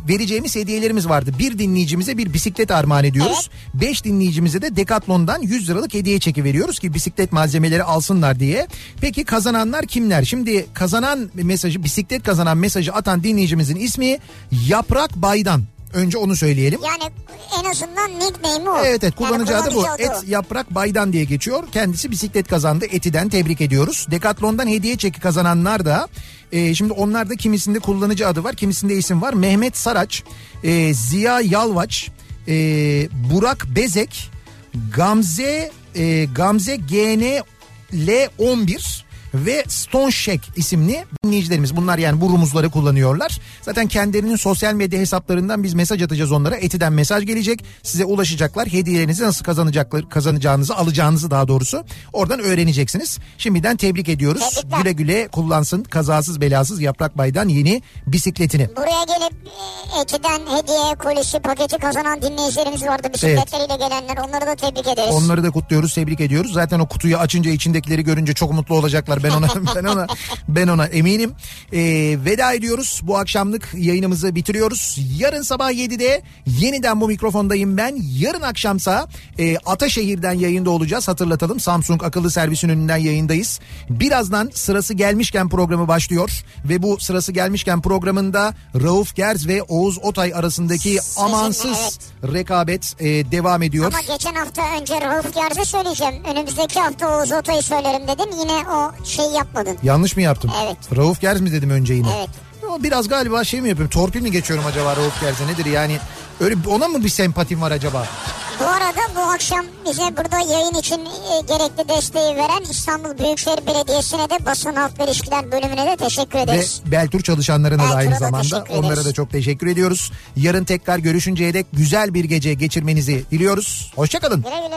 vereceğimiz hediyelerimiz vardı. Bir dinleyicimize bir bisiklet armağan ediyoruz. Beş dinleyicimize de Decathlon'dan 100 liralık hediye çeki veriyoruz ki bisiklet malzemeleri alsınlar diye. Peki kazananlar kimler? Şimdi kazanan mesajı bisiklet kazanan mesajı atan dinleyicimizin ismi Yaprak Baydan. Önce onu söyleyelim. Yani en azından nickname'i o. Evet evet kullanıcı Yani adı bu. adı Et Yaprak Baydan diye geçiyor. Kendisi bisiklet kazandı. Eti'den tebrik ediyoruz. Decathlon'dan hediye çeki kazananlar da e, şimdi onlarda kimisinde kullanıcı adı var kimisinde isim var. Mehmet Saraç, e, Ziya Yalvaç, e, Burak Bezek, Gamze e, Gamze GN L11 ve Stone Shack isimli dinleyicilerimiz. Bunlar yani bu rumuzları kullanıyorlar. Zaten kendilerinin sosyal medya hesaplarından biz mesaj atacağız onlara. Eti'den mesaj gelecek. Size ulaşacaklar. Hediyelerinizi nasıl kazanacaklar, kazanacağınızı, alacağınızı daha doğrusu oradan öğreneceksiniz. Şimdiden tebrik ediyoruz. Tebrikler. Güle güle kullansın kazasız belasız Yaprak Bay'dan yeni bisikletini. Buraya gelip e, Eti'den hediye kolisi paketi kazanan dinleyicilerimiz vardı. Bisikletleriyle gelenler onları da tebrik ederiz. Onları da kutluyoruz, tebrik ediyoruz. Zaten o kutuyu açınca içindekileri görünce çok mutlu olacaklar. Ben ona ben ona ben ona eminim. Ee, veda ediyoruz. Bu akşamlık yayınımızı bitiriyoruz. Yarın sabah 7'de yeniden bu mikrofondayım ben. Yarın akşamsa e, Ataşehir'den yayında olacağız. Hatırlatalım. Samsung akıllı servisin önünden yayındayız. Birazdan sırası gelmişken programı başlıyor ve bu sırası gelmişken programında Rauf Gerz ve Oğuz Otay arasındaki amansız rekabet e, devam ediyor. Ama geçen hafta önce Rauf Gerz'e söyleyeceğim. Önümüzdeki hafta Oğuz Otay'ı söylerim dedim. Yine o şeyi yapmadın. Yanlış mı yaptım? Evet. Rauf Gerz mi dedim önce yine? Evet. Ama biraz galiba şey mi yapıyorum? Torpil mi geçiyorum acaba Rauf Gerz'e nedir yani? Öyle ona mı bir sempatim var acaba? Bu arada bu akşam bize burada yayın için e, gerekli desteği veren İstanbul Büyükşehir Belediyesi'ne de basın halkla ilişkiler bölümüne de teşekkür Ve ederiz. Beltur çalışanlarına da Beltur'a aynı da zamanda onlara da çok teşekkür ediyoruz. Yarın tekrar görüşünceye dek güzel bir gece geçirmenizi diliyoruz. Hoşçakalın. Güle güle.